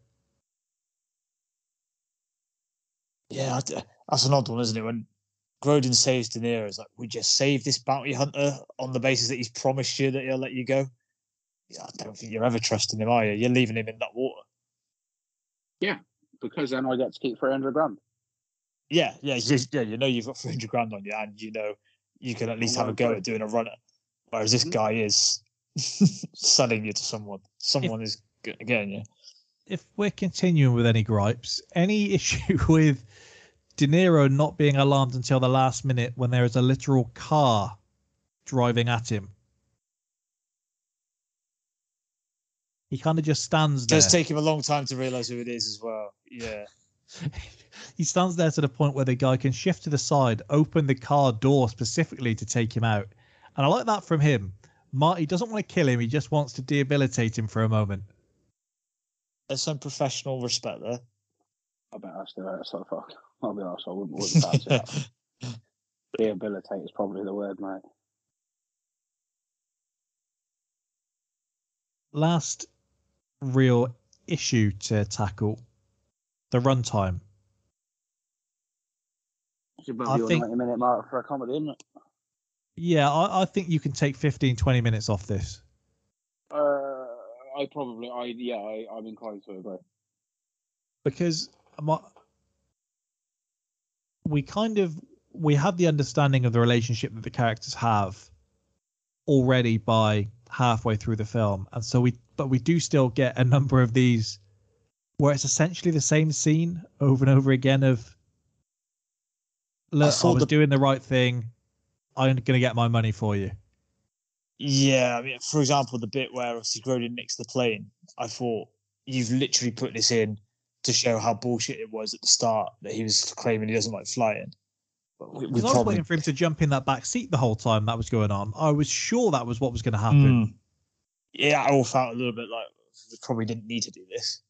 Yeah, that's an odd one, isn't it? When Grodin saves De Niro, it's like, we just save this bounty hunter on the basis that he's promised you that he'll let you go. Yeah, I don't think you're ever trusting him, are you? You're leaving him in that water. Yeah, because then I get to keep three hundred grand. Yeah, yeah, you, yeah. You know you've got 300 grand on you, and you know you can at least have a go at doing a runner. Whereas this mm-hmm. guy is selling you to someone. Someone is g- getting you. if we're continuing with any gripes, any issue with De Niro not being alarmed until the last minute when there is a literal car driving at him. He kind of just stands there. Does take him a long time to realize who it is as well. Yeah. He stands there to the point where the guy can shift to the side, open the car door specifically to take him out. And I like that from him. Marty doesn't want to kill him, he just wants to debilitate him for a moment. There's some professional respect there. I bet I still hurt so fuck. I'll be honest, I wouldn't wouldn't fancy that. Rehabilitate is probably the word, mate. Last real issue to tackle the runtime. It's above I your think- 90 minute mark for a comedy, isn't it? Yeah, I, I think you can take 15, 20 minutes off this. Uh, I probably, I yeah, I, I'm inclined to agree. because my, we kind of we had the understanding of the relationship that the characters have already by halfway through the film, and so we but we do still get a number of these where it's essentially the same scene over and over again of look, I, thought was the- doing the right thing. I'm gonna get my money for you. Yeah, I mean, for example, the bit where obviously Grodin nicks the plane, I thought you've literally put this in to show how bullshit it was at the start that he was claiming he doesn't like flying. But we, we I was probably waiting for him to jump in that back seat the whole time that was going on. I was sure that was what was going to happen. Mm. yeah, I all felt a little bit like we probably didn't need to do this.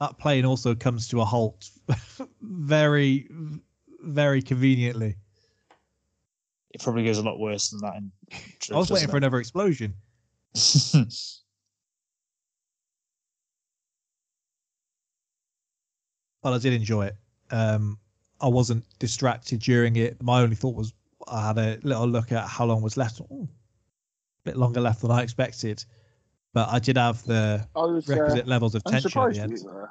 That plane also comes to a halt very, very conveniently. It probably goes a lot worse than that. In I was waiting for another explosion. but I did enjoy it. Um, I wasn't distracted during it. My only thought was I had a little look at how long was left. Ooh, a bit longer left than I expected, but I did have the I was uh, requisite levels of I'm tension at the end. you. Uh,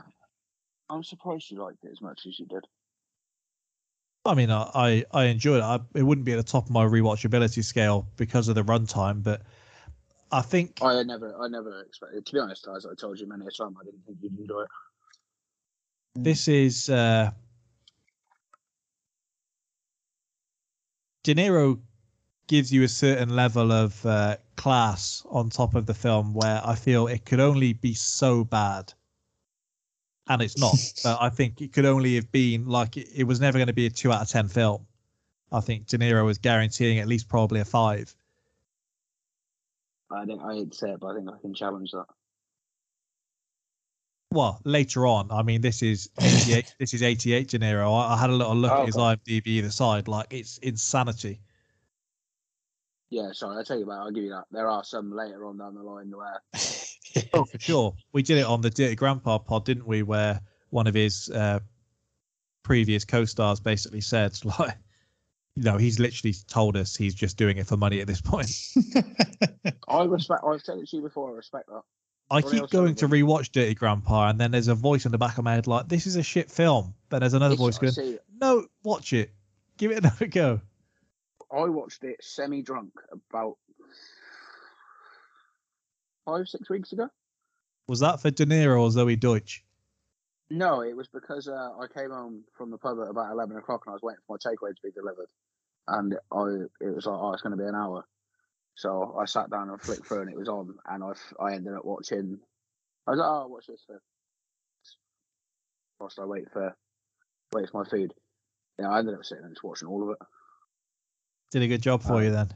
I'm surprised you liked it as much as you did. I mean, I I, I enjoyed it. I, it wouldn't be at the top of my rewatchability scale because of the runtime, but I think I never, I never expected. To be honest, as I told you many a time, I didn't think you'd enjoy it. this is uh, De Niro gives you a certain level of uh, class on top of the film where I feel it could only be so bad. And it's not. but I think it could only have been like it, it was never going to be a two out of 10 film. I think De Niro was guaranteeing at least probably a five. I don't, I hate to say it, but I think I can challenge that. Well, later on, I mean, this is 88. this is 88 De Niro. I, I had a little look Oh, at his okay. IMDb either side. Like, it's insanity. Yeah, sorry, I'll tell you about. I'll give you that. There are some later on down the line where Oh, for sure. We did it on the Dirty Grandpa pod, didn't we? Where one of his uh, previous co-stars basically said, like, you know, he's literally told us he's just doing it for money at this point. I respect. I've said it to you before. I respect that. I What keep going to rewatch Dirty Grandpa, and then there's a voice in the back of my head like, "This is a shit film." Then there's another It's- voice going, "No, watch it. Give it another go." I watched it semi-drunk about five, six weeks ago. Was that for De Niro or Zoey Deutch? No, it was because uh, I came home from the pub at about eleven o'clock and I was waiting for my takeaway to be delivered, and I it was like, oh, it's going to be an hour. So I sat down and flicked through and it was on, and I, I ended up watching. I was like, oh, what's this for? Whilst I wait for wait for my food. Yeah, I ended up sitting and just watching all of it. Did a good job for you then.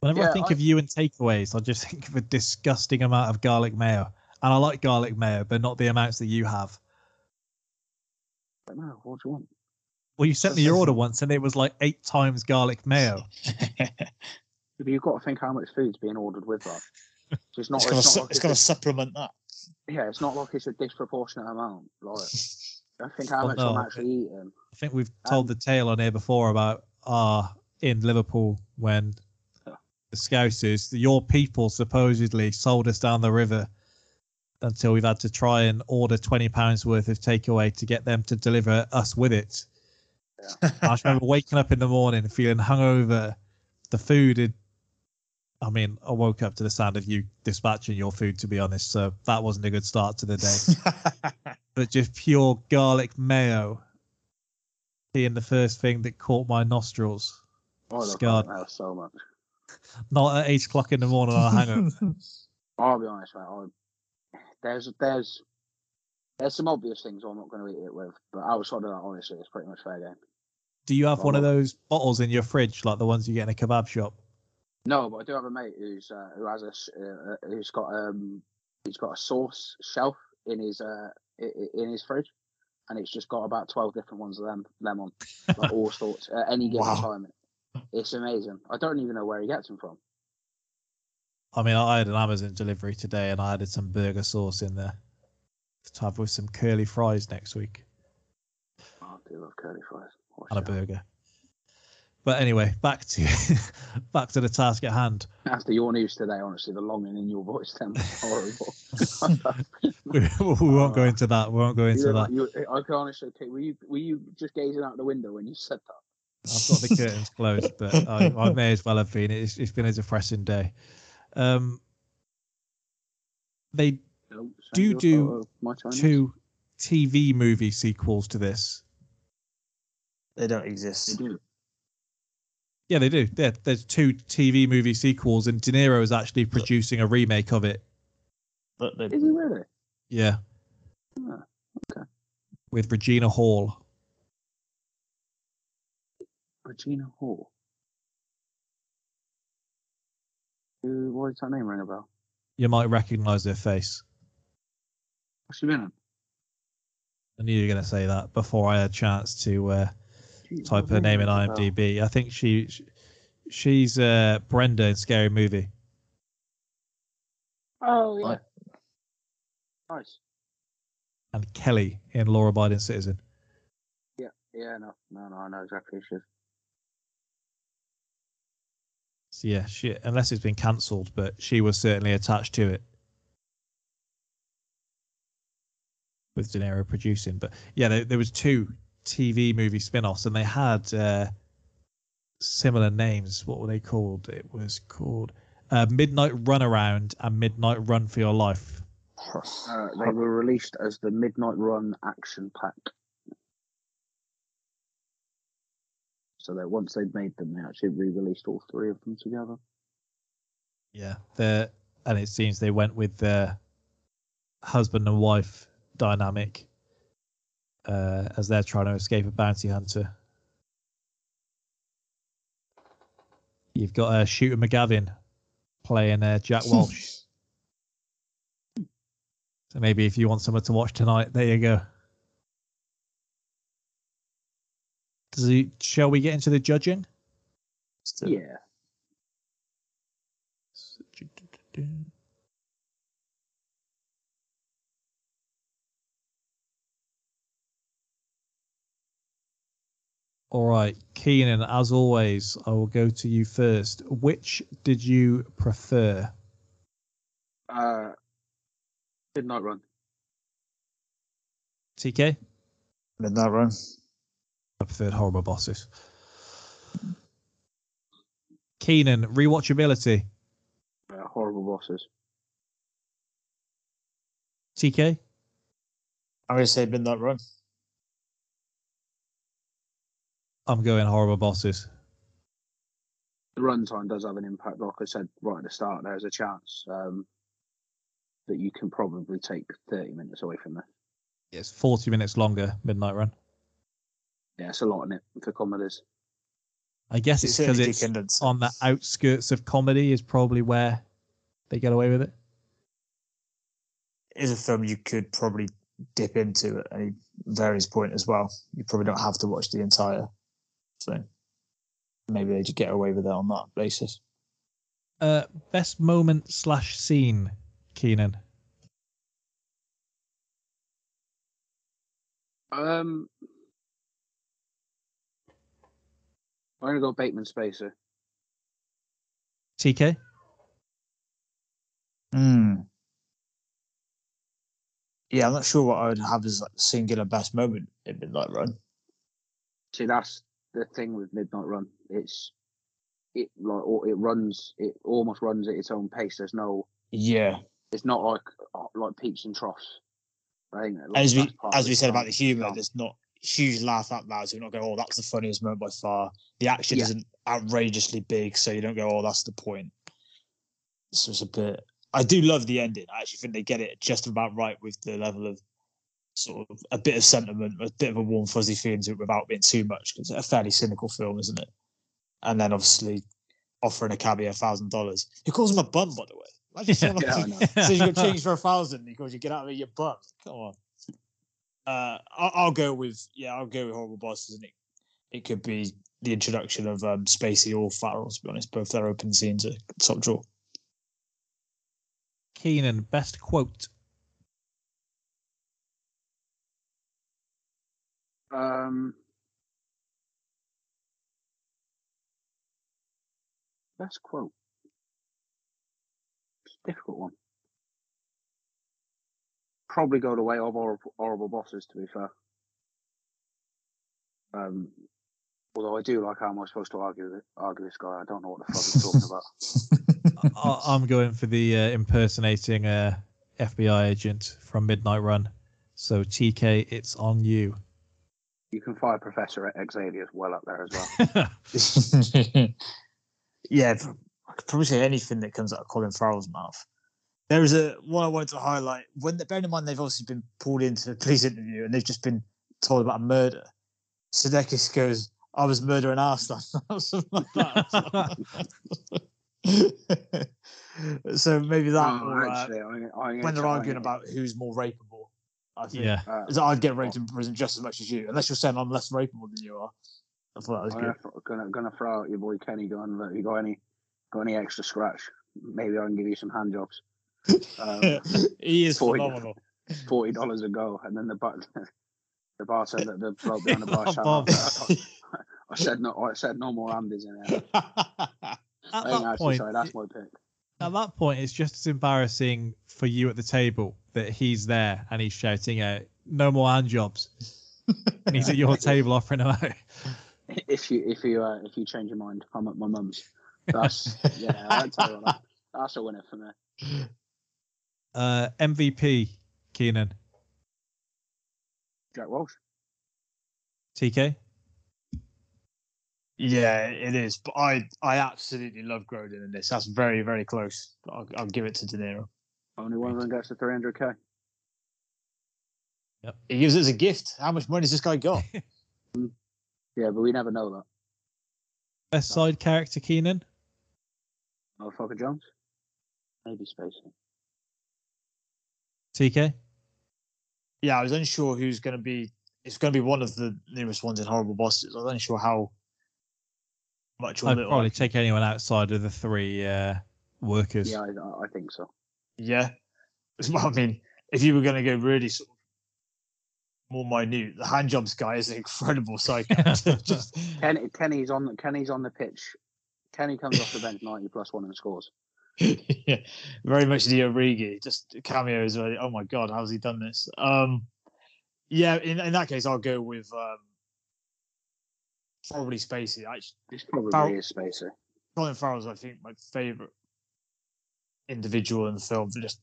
Whenever I Uh, think I- of you and takeaways, I just think of a disgusting amount of garlic mayo. And I like garlic mayo, but not the amounts that you have. But no, what do you want? Well, you sent me your order once, and it was like eight times garlic mayo. But you've got to think how much food's being ordered with that. So it's not. it's got to it's su- like it's got to supplement that. Yeah, it's not like it's a disproportionate amount. Like, I think how Well, much no, I'm actually eating. I think we've told the tale on here before about uh in Liverpool when the Scousers, your people supposedly sold us down the river until we've had to try and order twenty pounds worth of takeaway to get them to deliver us with it. I just remember waking up in the morning feeling hungover. The food had I mean, I woke up to the sound of you dispatching your food to be honest, so that wasn't a good start to the day. but just pure garlic mayo being the first thing that caught my nostrils. I love Scarred. garlic so much. Not at eight o'clock in the morning on a hangover. I'll be honest, mate. I, there's there's there's some obvious things I'm not going to eat it with, but outside of that, honestly, it's pretty much fair game. Do you have one of those bottles in your fridge, like the ones you get in a kebab shop? No, but I do have a mate who's uh, who has a s- uh, uh, who's got um he's got a sauce shelf in his uh i- i- in his fridge, and it's just got about twelve different ones of them them on, like all sorts at any given Wow. time. It's amazing. I don't even know where he gets them from. I mean, I had an Amazon delivery today, and I added some burger sauce in there to have with some curly fries next week Oh, I do love curly fries. Watch and a burger. But anyway, back to back to the task at hand. After your news today, honestly, the longing in your voice then was horrible. We, we won't go into that. We won't go You into look that. you, I can honestly, were you were you just gazing out the window when you said that? I've got the curtains closed, but I, I may as well have been. It's, it's been a depressing day. Um, they Don't do do photo of my Chinese. two TV movie sequels to this. They don't exist. They do. Yeah, they do. There, there's two TV movie sequels, and De Niro is actually producing a remake of it. But they, Is he really? Yeah, Ah, okay. with Regina Hall. Regina Hall. Who? Why does that name ring a bell? You might recognise their face. What's she been in? I knew you were going to say that before I had a chance to uh, Jeez, type her name in rings bell? IMDb. I think she, she she's uh, Brenda in Scary Movie. Oh yeah. Nice. and Kelly in Law Abiding Citizen. Yeah. Yeah. No. No. No. I know exactly who she is. So yeah, she, unless it's been cancelled, but she was certainly attached to it with De Niro producing. But yeah, there, there was two TV movie spin-offs, and they had uh, similar names. What were they called? It was called uh, Midnight Runaround and Midnight Run for Your Life. Uh, they were released as the Midnight Run Action Pack. So that once they'd made them, they actually re-released all three of them together. Yeah, the and it seems they went with the husband and wife dynamic uh, as they're trying to escape a bounty hunter. You've got uh, Shooter McGavin playing uh, Jack Walsh. so maybe if you want someone to watch tonight, there you go. He, shall we get into the judging? Still, Yeah. All right, Keenan, as always, I will go to you first. Which did you prefer? Uh, Midnight Run. TK? Midnight Run. I preferred Horrible Bosses. Keenan, rewatchability. Uh, horrible bosses. TK? I'm gonna say Midnight Run. I'm going Horrible Bosses. The runtime does have an impact. Like I said right at the start, there's a chance um, that you can probably take 30 minutes away from this. It's 40 minutes longer, Midnight Run. Yeah, it's a lot in it for comedies. I guess It's it's because certainly it's on the outskirts of comedy, is probably where they get away with it. It is a film you could probably dip into at any various point as well. You probably don't have to watch the entire thing. Maybe they just get away with it on that basis. Uh, best moment slash scene, Keenan. Um, I'm gonna go Bateman Spacey. TK? Hmm. Yeah, I'm not sure what I would have as like the singular best moment in Midnight Run. See, that's the thing with Midnight Run. It's it like or it runs. It almost runs at its own pace. There's no. Yeah, It's not like uh, like peaks and troughs. I think as we that's part of as we said about the humour, there's not huge laugh out loud, so you're not going, "Oh, that's the funniest moment by far." The action Yeah. isn't outrageously big, so you don't go, "Oh, that's the point." This was a bit. I do love the ending. I actually think they get it just about right with the level of sort of a bit of sentiment, a bit of a warm fuzzy feeling to it without being too much because it's a fairly cynical film, isn't it? And then obviously offering a cabbie a thousand dollars. He calls him a bum, by the way. Someone Yeah, so you got change for a thousand. He goes, "You get out of here, you bum." Come on. Uh, I'll, I'll go with yeah. I'll go with horrible bosses, and it it could be the introduction of um, Spacey or Farrell. To be honest, both their open scenes are top draw. Keenan, best quote. Um, best quote. It's a difficult one. Probably go the way of horrible, horrible bosses. To be fair, um, Although I do like how am I supposed to argue with, argue this guy? I don't know what the fuck he's talking about. I- I'm going for the uh, impersonating uh, FBI agent from Midnight Run. So TK, it's on you. You can fire Professor Xavier well up there as well. yeah, I could probably say anything that comes out of Colin Farrell's mouth. There is a one I wanted to highlight. When bearing in mind they've obviously been pulled into a police interview and they've just been told about a murder. Sudeikis goes, "I was murdering Arslan," or something like that. so maybe that, Oh, or, uh, actually, I, I, when they're I- arguing about who's more rapeable. I think Yeah. Uh, is that I'd get raped in prison just as much as you, unless you're saying I'm less rapeable than you are. I thought that was I'm good. gonna, gonna gonna throw out your boy Kenny going, look, you got any got any extra scratch? Maybe I can give you some hand jobs. Um, he is 40 phenomenal. Forty dollars a go, and then the bar, the bar said that the bloke behind the bar shut up. I said no. I said no more Andes in there. At that point, sorry, that's my pick. at that point, it's just as embarrassing for you at the table that he's there and he's shouting out, "No more hand jobs," and he's at your table offering them out. If you if you uh, if you change your mind, I'm at my mum's. That's yeah. I'll tell you what, that's a winner for me. Uh, MVP, Keenan, Jack Walsh. TK. Yeah, it is. But I, I absolutely love Grodin in this. That's very, very close. I'll, I'll give it to De Niro. Only one of them gets the 300k. Yep. He gives it as a gift. How much money has this guy got? Yeah, but we never know that. Best side character, Keenan. Motherfucker Jones. Maybe Spacey. TK. yeah, I was unsure who's going to be. It's going to be one of the newest ones in Horrible Bosses. I was unsure how much I'd little. probably I- take anyone outside of the three uh, workers. Yeah, I, I think so. Yeah. Well, I mean, if you were going to go really sort of more minute, the hand jobs guy is an incredible side. Just Kenny, Kenny's on Kenny's on the pitch. Kenny comes off the bench 90 plus one and scores. yeah, very much the Origi, just cameos. Where, oh my god, how's he done this? Um, yeah, in, in that case, I'll go with um, probably Spacey. Actually, It's probably Farrell- is Spacey. Colin Farrell's, I think, my favorite individual in the film, for just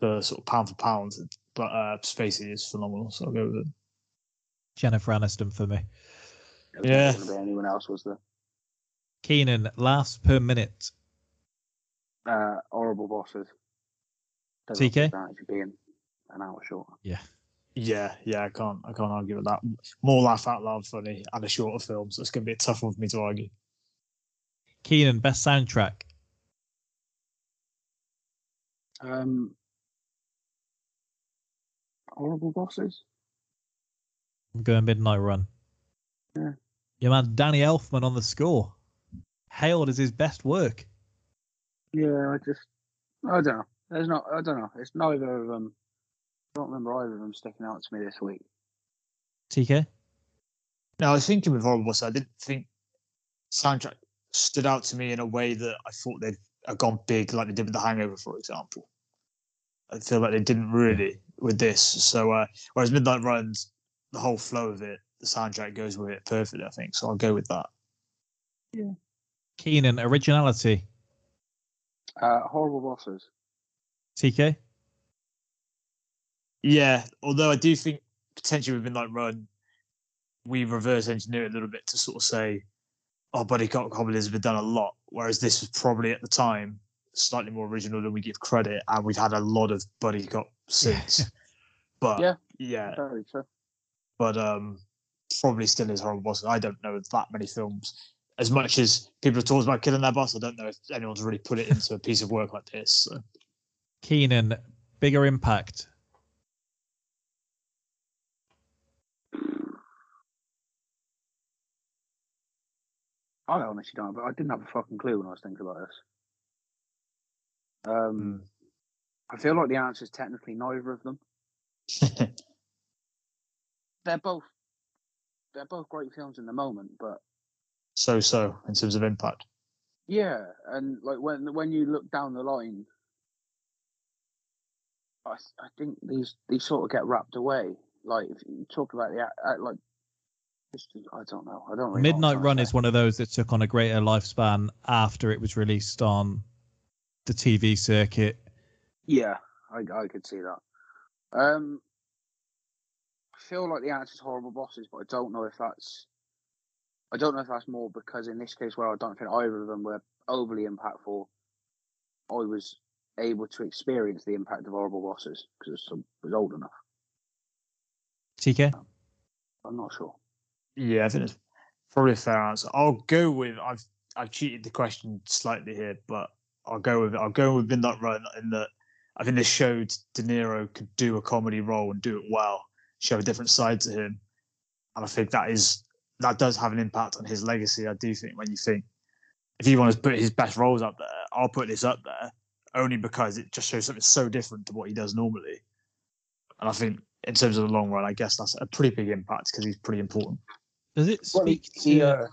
the sort of pound for pound. But uh, Spacey is phenomenal, so I'll go with it. Jennifer Aniston for me. Yeah. never gonna be anyone else was there. Keenan, last per minute. Uh, horrible bosses. Does TK? have advantage of being an hour short. Yeah. Yeah, yeah, I can't, I can't argue with that. More laugh out loud funny and a shorter film, so it's going to be a tough one for me to argue. Keenan, best soundtrack. Um, horrible bosses. I'm going Midnight Run. Yeah. Your man Danny Elfman on the score. Hailed as his best work. Yeah, I just I don't know. There's not I don't know. It's neither of them. I don't remember either of them sticking out to me this week. TK? Now, I was thinking with Horrible Bosses, I didn't think soundtrack stood out to me in a way that I thought they'd have gone big, like they did with The Hangover, for example. I feel like they didn't really with this. So, uh, whereas Midnight Runs, the whole flow of it, the soundtrack goes with it perfectly, I think. So I'll go with that. Yeah. Keenan, originality. Uh, horrible bosses. TK? Yeah, although I do think potentially with Midnight Run, we reverse engineer it a little bit to sort of say, oh, Buddy Cop comedies have been done a lot, whereas this was probably at the time slightly more original than we give credit, and we've had a lot of Buddy Cop since. but Yeah. yeah, Very true. but um, probably still is horrible boss. I don't know that many films. As much as people have talked about killing their boss, I don't know if anyone's really put it into a piece of work like this. So. Keenan, bigger impact. I honestly don't, but I didn't have a fucking clue when I was thinking about this. Um, I feel like the answer is technically neither of them. they're both they're both great films in the moment, but so so in terms of impact. yeah, and like when when you look down the line, I I think these these sort of get wrapped away. Like if you talk about the act- act- like Just, I don't know. I don't really know Midnight trying Run is one of those that took on a greater lifespan after it was released on the TV circuit. Yeah, I, I could see that. Um, I feel like the answer is horrible bosses, but I don't know if that's. I don't know if that's more because in this case where I don't think either of them were overly impactful, I was able to experience the impact of horrible bosses because I was old enough. TK? I'm not sure. Yeah, I think it's probably a fair answer. I'll go with I've I've cheated the question slightly here, but I'll go with I'll go with Midnight Run in that I think this showed De Niro could do a comedy role and do it well, show a different side to him, and I think that is that does have an impact on his legacy. I do think when you think if you want to put his best roles up there, I'll put this up there only because it just shows something so different to what he does normally, and I think in terms of the long run, I guess that's a pretty big impact because he's pretty important. Does it Well, speak he, to uh,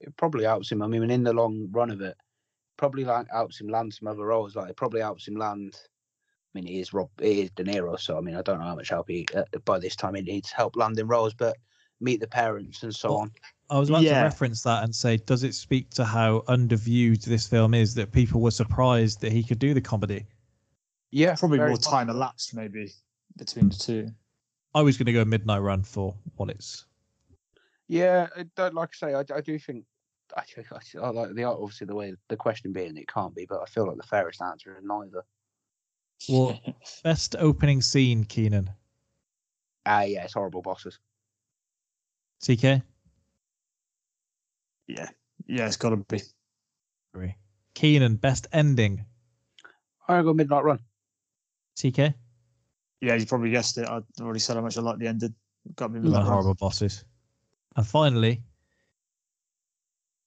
it probably helps him. I mean, in the long run of it, probably like helps him land some other roles. Like it probably helps him land. I mean, he is Rob, he is De Niro, so I mean, I don't know how much help he uh, by this time he needs help landing roles, but meet the parents and so Well, on. I was about Yeah. to reference that and say, does it speak to how underviewed this film is that people were surprised that he could do the comedy? Yeah, Probably more much time elapsed maybe between the two. I was going to go Midnight Run for what it's. Yeah, I don't, like I say, I, I do think. I, I, I like the obviously the way the question being it can't be, but I feel like the fairest answer is neither. Well, best opening scene, Keenan. Ah, yeah, it's horrible bosses. TK? Yeah, yeah, it's got to be. Agree. Keenan, best ending. I go Midnight Run. TK? Yeah, you probably guessed it. I already said how much I liked the ending. Got me. And Midnight Run. horrible bosses. And finally,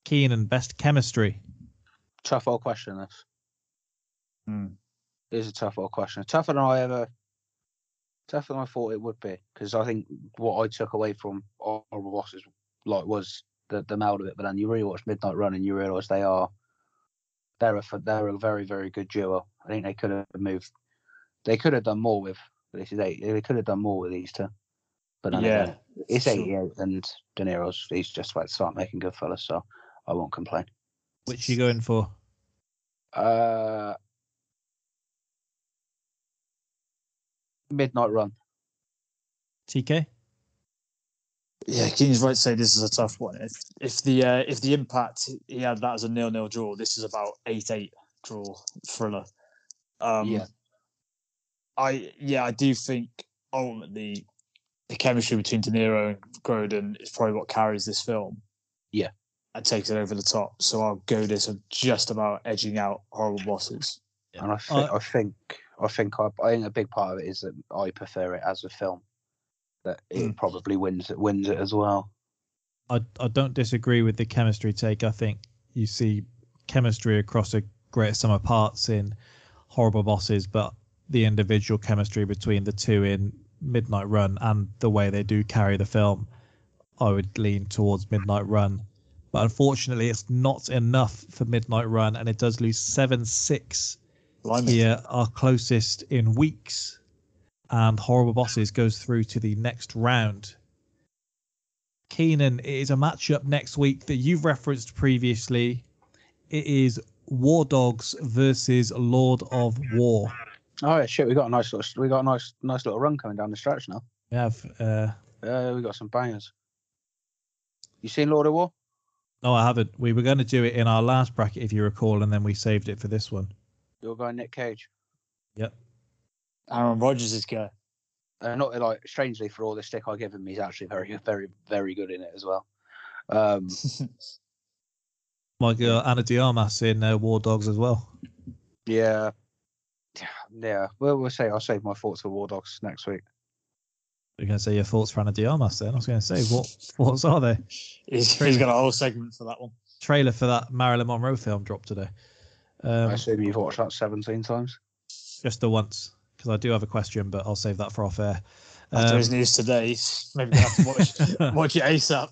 Keenan, best chemistry. Tough old question. This. Hmm. It is a tough old question. Tougher than I ever, tougher than I thought it would be. Because I think what I took away from Horrible Bosses like was the the meld of it. But then you rewatch Midnight Run and you realise they are, they're a f- they're a very very good duo. I think they could have moved, they could have done more with. This is eight. They could have done more with these two. But then Yeah, again, it's sure. 88 and De Niro's he's just about to start making good Goodfellas, so I won't complain. Which are you going for? Uh, Midnight Run. TK? Yeah, Keenan's right to say this is a tough one. If if the uh, if the impact he had that as a nil nil draw, this is about eight eight draw thriller. Um, Yeah. I yeah I do think ultimately the chemistry between De Niro and Grodin is probably what carries this film. Yeah. and takes it over the top. So I'll go this of just about edging out horrible bosses. And I think, I think, I think, I, I think a big part of it is that I prefer it as a film. That it hmm. probably wins it, wins it as well. I, I don't disagree with the chemistry take. I think you see chemistry across a great sum of parts in horrible bosses, but the individual chemistry between the two in Midnight Run and the way they do carry the film, I would lean towards Midnight Run. But unfortunately, it's not enough for Midnight Run, and it does lose 7 6 Blimey. here, our closest in weeks. And Horrible Bosses goes through to the next round. Keenan, it is a matchup next week that you've referenced previously. It is War Dogs versus Lord of War. Oh yeah, shit! We got a nice little, we got a nice, nice little run coming down the stretch now. We have. Uh, Uh, we got some bangers. You seen Lord of War? no, I haven't. We were going to do it in our last bracket, if you recall, and then we saved it for this one. You're going Nick Cage. Yep. Aaron Rodgers is good. Uh, not like strangely for all the stick I give him, he's actually very, very, very good in it as well. Um, My girl Ana de Armas in uh, War Dogs as well. yeah, yeah. Well, we'll say I'll save my thoughts for War Dogs next week. You're going to say your thoughts for Ana de Armas then? I was going to say, what thoughts are they? He's, he's got a whole segment for that one. Trailer for that Marilyn Monroe film dropped today. Um, I assume you've watched that 17 times. just the once, because I do have a question, but I'll save that for off air. After Um, his news today, maybe we have to watch watch it ASAP.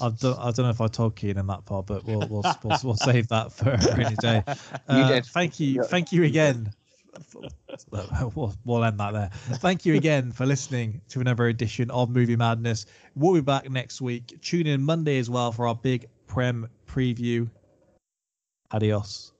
I don't, I don't know if I told Keenan that part, but we'll we'll, we'll, we'll save that for a rainy day. You Uh, did. Thank you, Yeah. thank you again we'll, we'll end that there. Thank you again for listening to another edition of Movie Madness. We'll be back next week. Tune in Monday as well for our big Prem preview. Adios.